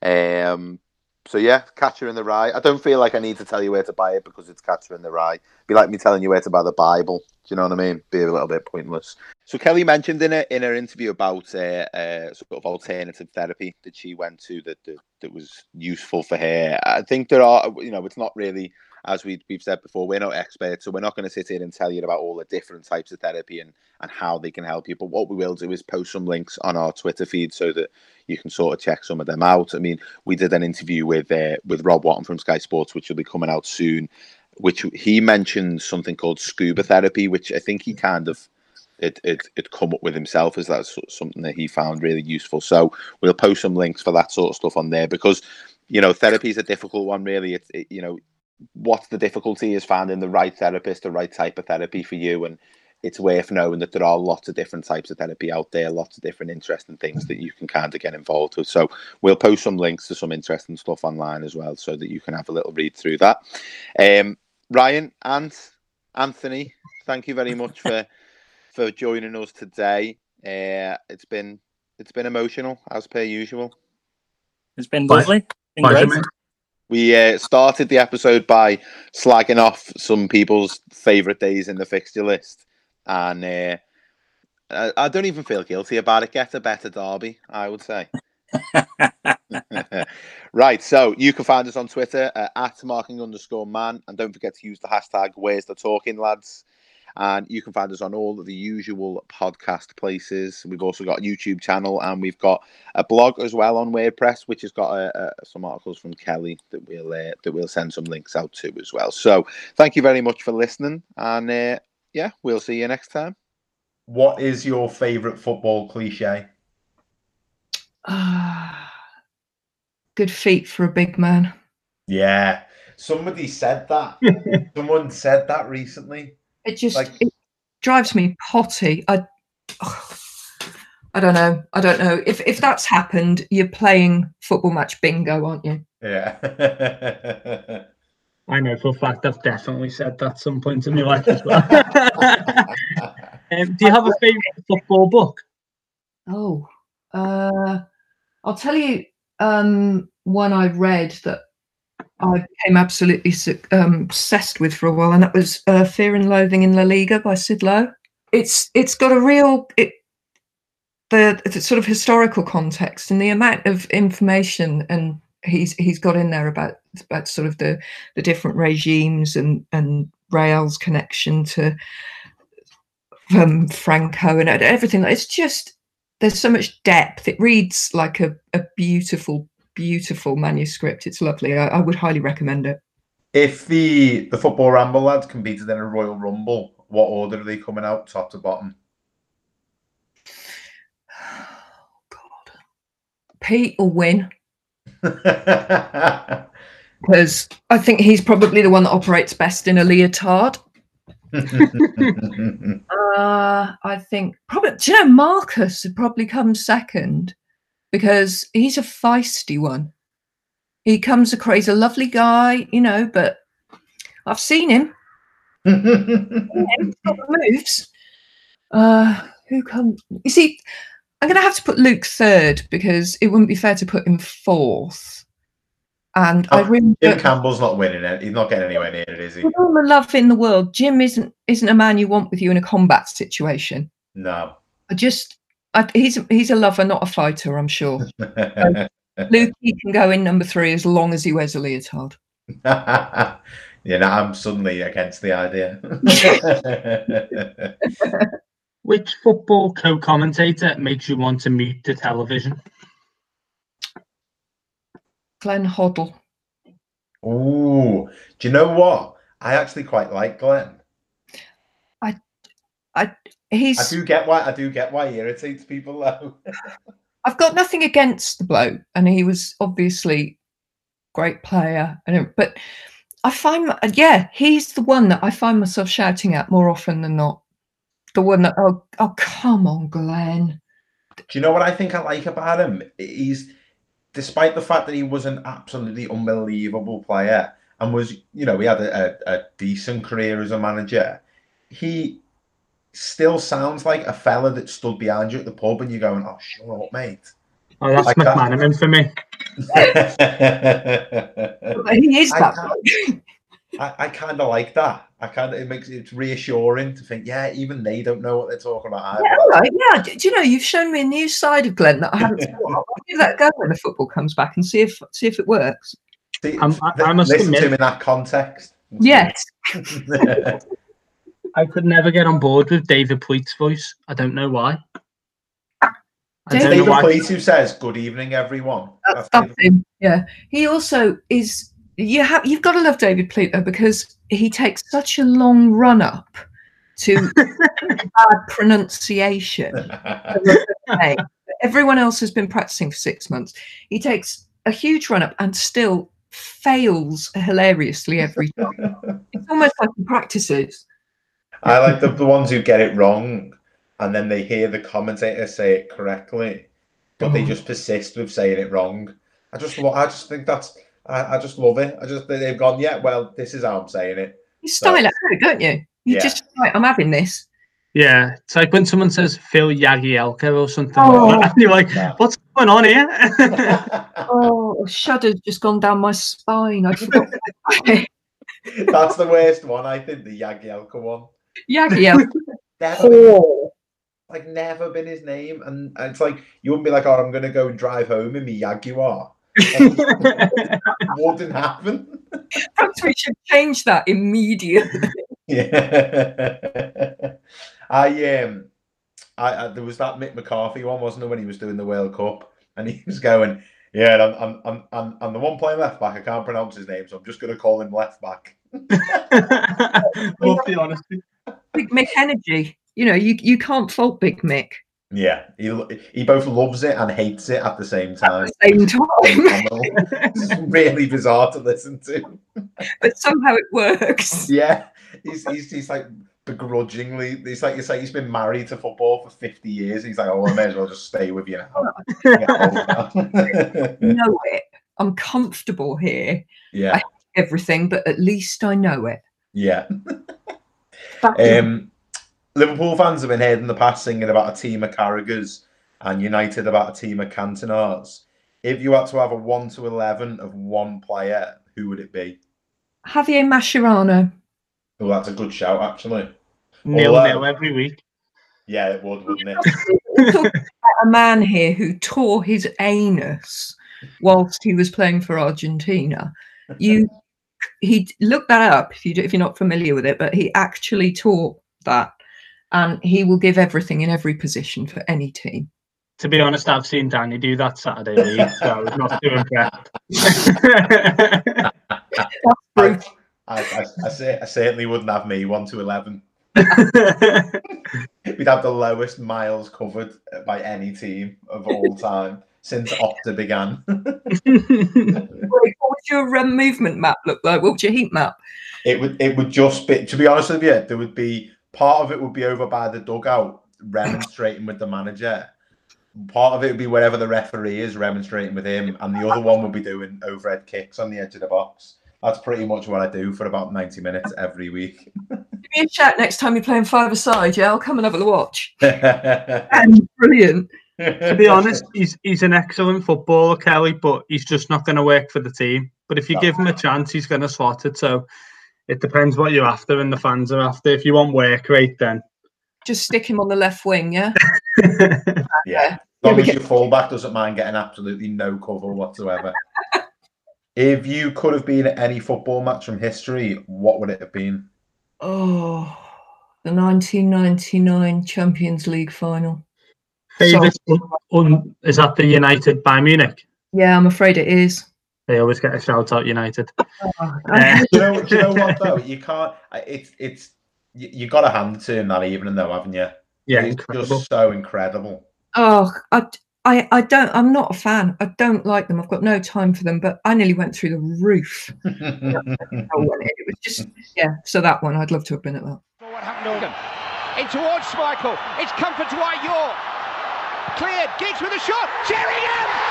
Um, so yeah, catcher in the rye. I don't feel like I need to tell you where to buy it because it's catcher in the rye. be like me telling you where to buy the Bible. Do you know what I mean? Be a little bit pointless. So Kelly mentioned in a, in her interview about uh, uh, sort of alternative therapy that she went to that, that that was useful for her. I think there are, you know, it's not really as we, we've said before, we're not experts, so we're not going to sit here and tell you about all the different types of therapy and, and how they can help you. But what we will do is post some links on our Twitter feed so that you can sort of check some of them out. I mean, we did an interview with uh, with Rob Wotton from Sky Sports, which will be coming out soon, which he mentioned something called scuba therapy, which I think he kind of it, it it come up with himself as that's something that he found really useful. So we'll post some links for that sort of stuff on there because you know therapy is a difficult one. Really, it's it, you know what's the difficulty is finding the right therapist, the right type of therapy for you. And it's worth knowing that there are lots of different types of therapy out there, lots of different interesting things that you can kind of get involved with. So we'll post some links to some interesting stuff online as well, so that you can have a little read through that. Um, Ryan and Anthony, thank you very much for for joining us today. Uh, it's been it's been emotional as per usual. It's been lovely. Been great. We uh, started the episode by slagging off some people's favourite days in the fixture list, and uh, I, I, don't even feel guilty about it. Get a better derby, I would say. right, so you can find us on Twitter uh, at marking underscore man, and don't forget to use the hashtag Where's the Talking Lads. And you can find us on all of the usual podcast places. We've also got a YouTube channel and we've got a blog as well on WordPress, which has got uh, uh, some articles from Kelly that we'll uh, that we'll send some links out to as well. So thank you very much for listening, and uh, yeah, we'll see you next time. What is your favourite football cliche? Ah, good feet for a big man. Yeah, somebody said that. Someone said that recently. It just like, it drives me potty. I oh, I don't know. I don't know. If if that's happened, you're playing football match bingo, aren't you? Yeah. I know for a fact I've definitely said that at some point in my life as well. um, do you have a favourite football book? Oh, uh, I'll tell you um, one I read that I became absolutely um, obsessed with for a while, and that was uh, Fear and Loathing in La Liga by Sid Lowe. It's it's got a real it, the, the sort of historical context and the amount of information and he's he's got in there about about sort of the the different regimes and and Real's connection to um, Franco and everything. It's just there's so much depth. It reads like a, a beautiful beautiful manuscript. It's lovely. I, I, would highly recommend it. If the the football ramble lads competed in a Royal Rumble, what order are they coming out, top to bottom? God. Pete will win because I think he's probably the one that operates best in a leotard. uh, I think probably, do you know, Marcus would probably come second because he's a feisty one. He comes across, he's a lovely guy, you know, but I've seen him. Moves. Uh, who comes? You see, I'm going to have to put Luke third because it wouldn't be fair to put him fourth. And I Oh, really Jim Campbell's not winning it. He's not getting anywhere near it, is he? with all the love in the world, Jim isn't isn't a man you want with you in a combat situation. No. I just, I, he's he's a lover, not a fighter. I'm sure. Luke, he can go in number three as long as he wears a leotard. yeah, now I'm suddenly against the idea. Which football co-commentator makes you want to mute the television? Glenn Hoddle. Ooh, do you know what? I actually quite like Glenn. I, I He's. I do get why I do get why he irritates people though. I've got nothing against the bloke, and he was obviously great player. And but I find, yeah, he's the one that I find myself shouting at more often than not. The one that, oh, oh, come on, Glenn. Do you know what I think I like about him? He's despite the fact that he was an absolutely unbelievable player and was, you know, he had a, a, a decent career as a manager. He still sounds like a fella that stood behind you at the pub and you're going, Oh, shut up, mate. Oh, that's Like that. McManaman for me. I, He is I that. can't- I kind of like that. I kind of it makes it reassuring to think, yeah, even they don't know what they're talking about. either. Yeah, all right, yeah. Do, do you know you've shown me a new side of Glenn that I haven't seen. I'll give that a go when the football comes back and see if see if it works. See, I'm- I- I must listen to him in that context. Yes, I could never get on board with David Pleat's voice. I don't know why. I don't David why. Pleat who says, "Good evening, everyone." Uh, that's, That's that's him. Yeah, he also is. You have you've got to love David Pleat though because he takes such a long run up to bad pronunciation. Everyone else has been practicing for six months. He takes a huge run up and still fails hilariously every time. It's almost like he practices. I like the, the ones who get it wrong, and then they hear the commentator say it correctly, but they Oh. just persist with saying it wrong. I just, lo- I just think that's, I, I just love it. I just, they've gone, yeah, well, this is how I'm saying it. You style it out, don't you? You Yeah. just right, I'm having this. Yeah, it's like when someone says Phil Yagielka or something Oh. like that. Oh. And you're like, Yeah. what's going on here? Oh, a shudder's just gone down my spine. I forgot. That's the worst one, I think, the Yagielka one. Yagi. Never been, Oh. like never been his name, and, and it's like you wouldn't be like, "Oh, I'm gonna go and drive home in my Jaguar." Wouldn't happen. Perhaps we should change that immediately. Yeah. I um, I, I there was that Mick McCarthy one, wasn't there, when he was doing the World Cup, and he was going, "Yeah, I'm I'm I'm I'm, I'm the one playing left back. I can't pronounce his name, so I'm just gonna call him left back." Love the honesty. Big Mick energy. You know, you, you can't fault Big Mick Yeah, he he both loves it and hates it at the same at time. the same time, it's really bizarre to listen to. but somehow it works. Yeah, he's he's, he's like begrudgingly. He's like it's like he's been married to football for fifty years. He's like, oh, I may as well just stay with you now. Now. know it. I'm comfortable here, yeah, everything, but at least I know it. yeah. Um, Liverpool fans have been heard in the past singing about a team of Carraghers and United about a team of Cantonas. If you had to have a one to eleven of one player, who would it be? Javier Mascherano. Oh, that's a good shout, actually. Nil Although- nil every week. Yeah, it would, wouldn't it? We're talking about a man here who tore his anus whilst he was playing for Argentina. You, he look that up if you do, if you're not familiar with it, but he actually taught that, and he will give everything in every position for any team. To be honest, I've seen Danny do that Saturday league, so I was not too impressed. I, I, I, I, say, I certainly wouldn't have me one to eleven. We'd have the lowest miles covered by any team of all time since Opta began. what would your um, movement map look like? What would your heat map? It would it would just be to be honest with you, there would be part of it would be over by the dugout remonstrating with the manager. Part of it would be wherever the referee is remonstrating with him, and the other one would be doing overhead kicks on the edge of the box. That's pretty much what I do for about 90 minutes every week. Give me a shout next time you're playing five aside, yeah? I'll come and have a watch. and brilliant. To be honest, he's he's an excellent footballer, Kelly, but he's just not going to work for the team. But if you give him a chance, he's going to slot it. So it depends what you're after and the fans are after. If you want work rate, then just stick him on the left wing, yeah. yeah, as long as your fullback doesn't mind getting absolutely no cover whatsoever. if you could have been at any football match from history, what would it have been? Oh, the 1999 Champions League final. Favorite un, is that the United Bayern Munich? Yeah, I'm afraid it is. They always get a shout out United. Oh, uh, you know, do you know what though? You can't. It's it's you, you got to hand to him that evening though, haven't you? Yeah, it's just so incredible. Oh, I, I, I don't. I'm not a fan. I don't like them. I've got no time for them. But I nearly went through the roof. it was just yeah. So that one, I'd love to have been at that. What happened? In towards Schmeichel. It's come for Dwight Yorke. Cleared. Giggs with a shot. Sheringham.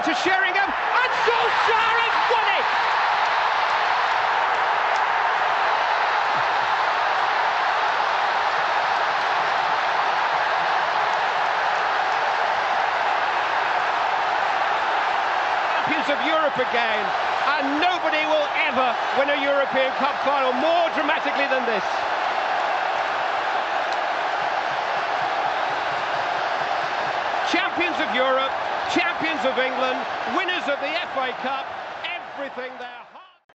into Sheringham, and Solskjaer has won it! Champions of Europe again, and nobody will ever win a European Cup final more dramatically than this. Champions of Europe, champions of England, winners of the FA Cup, everything there.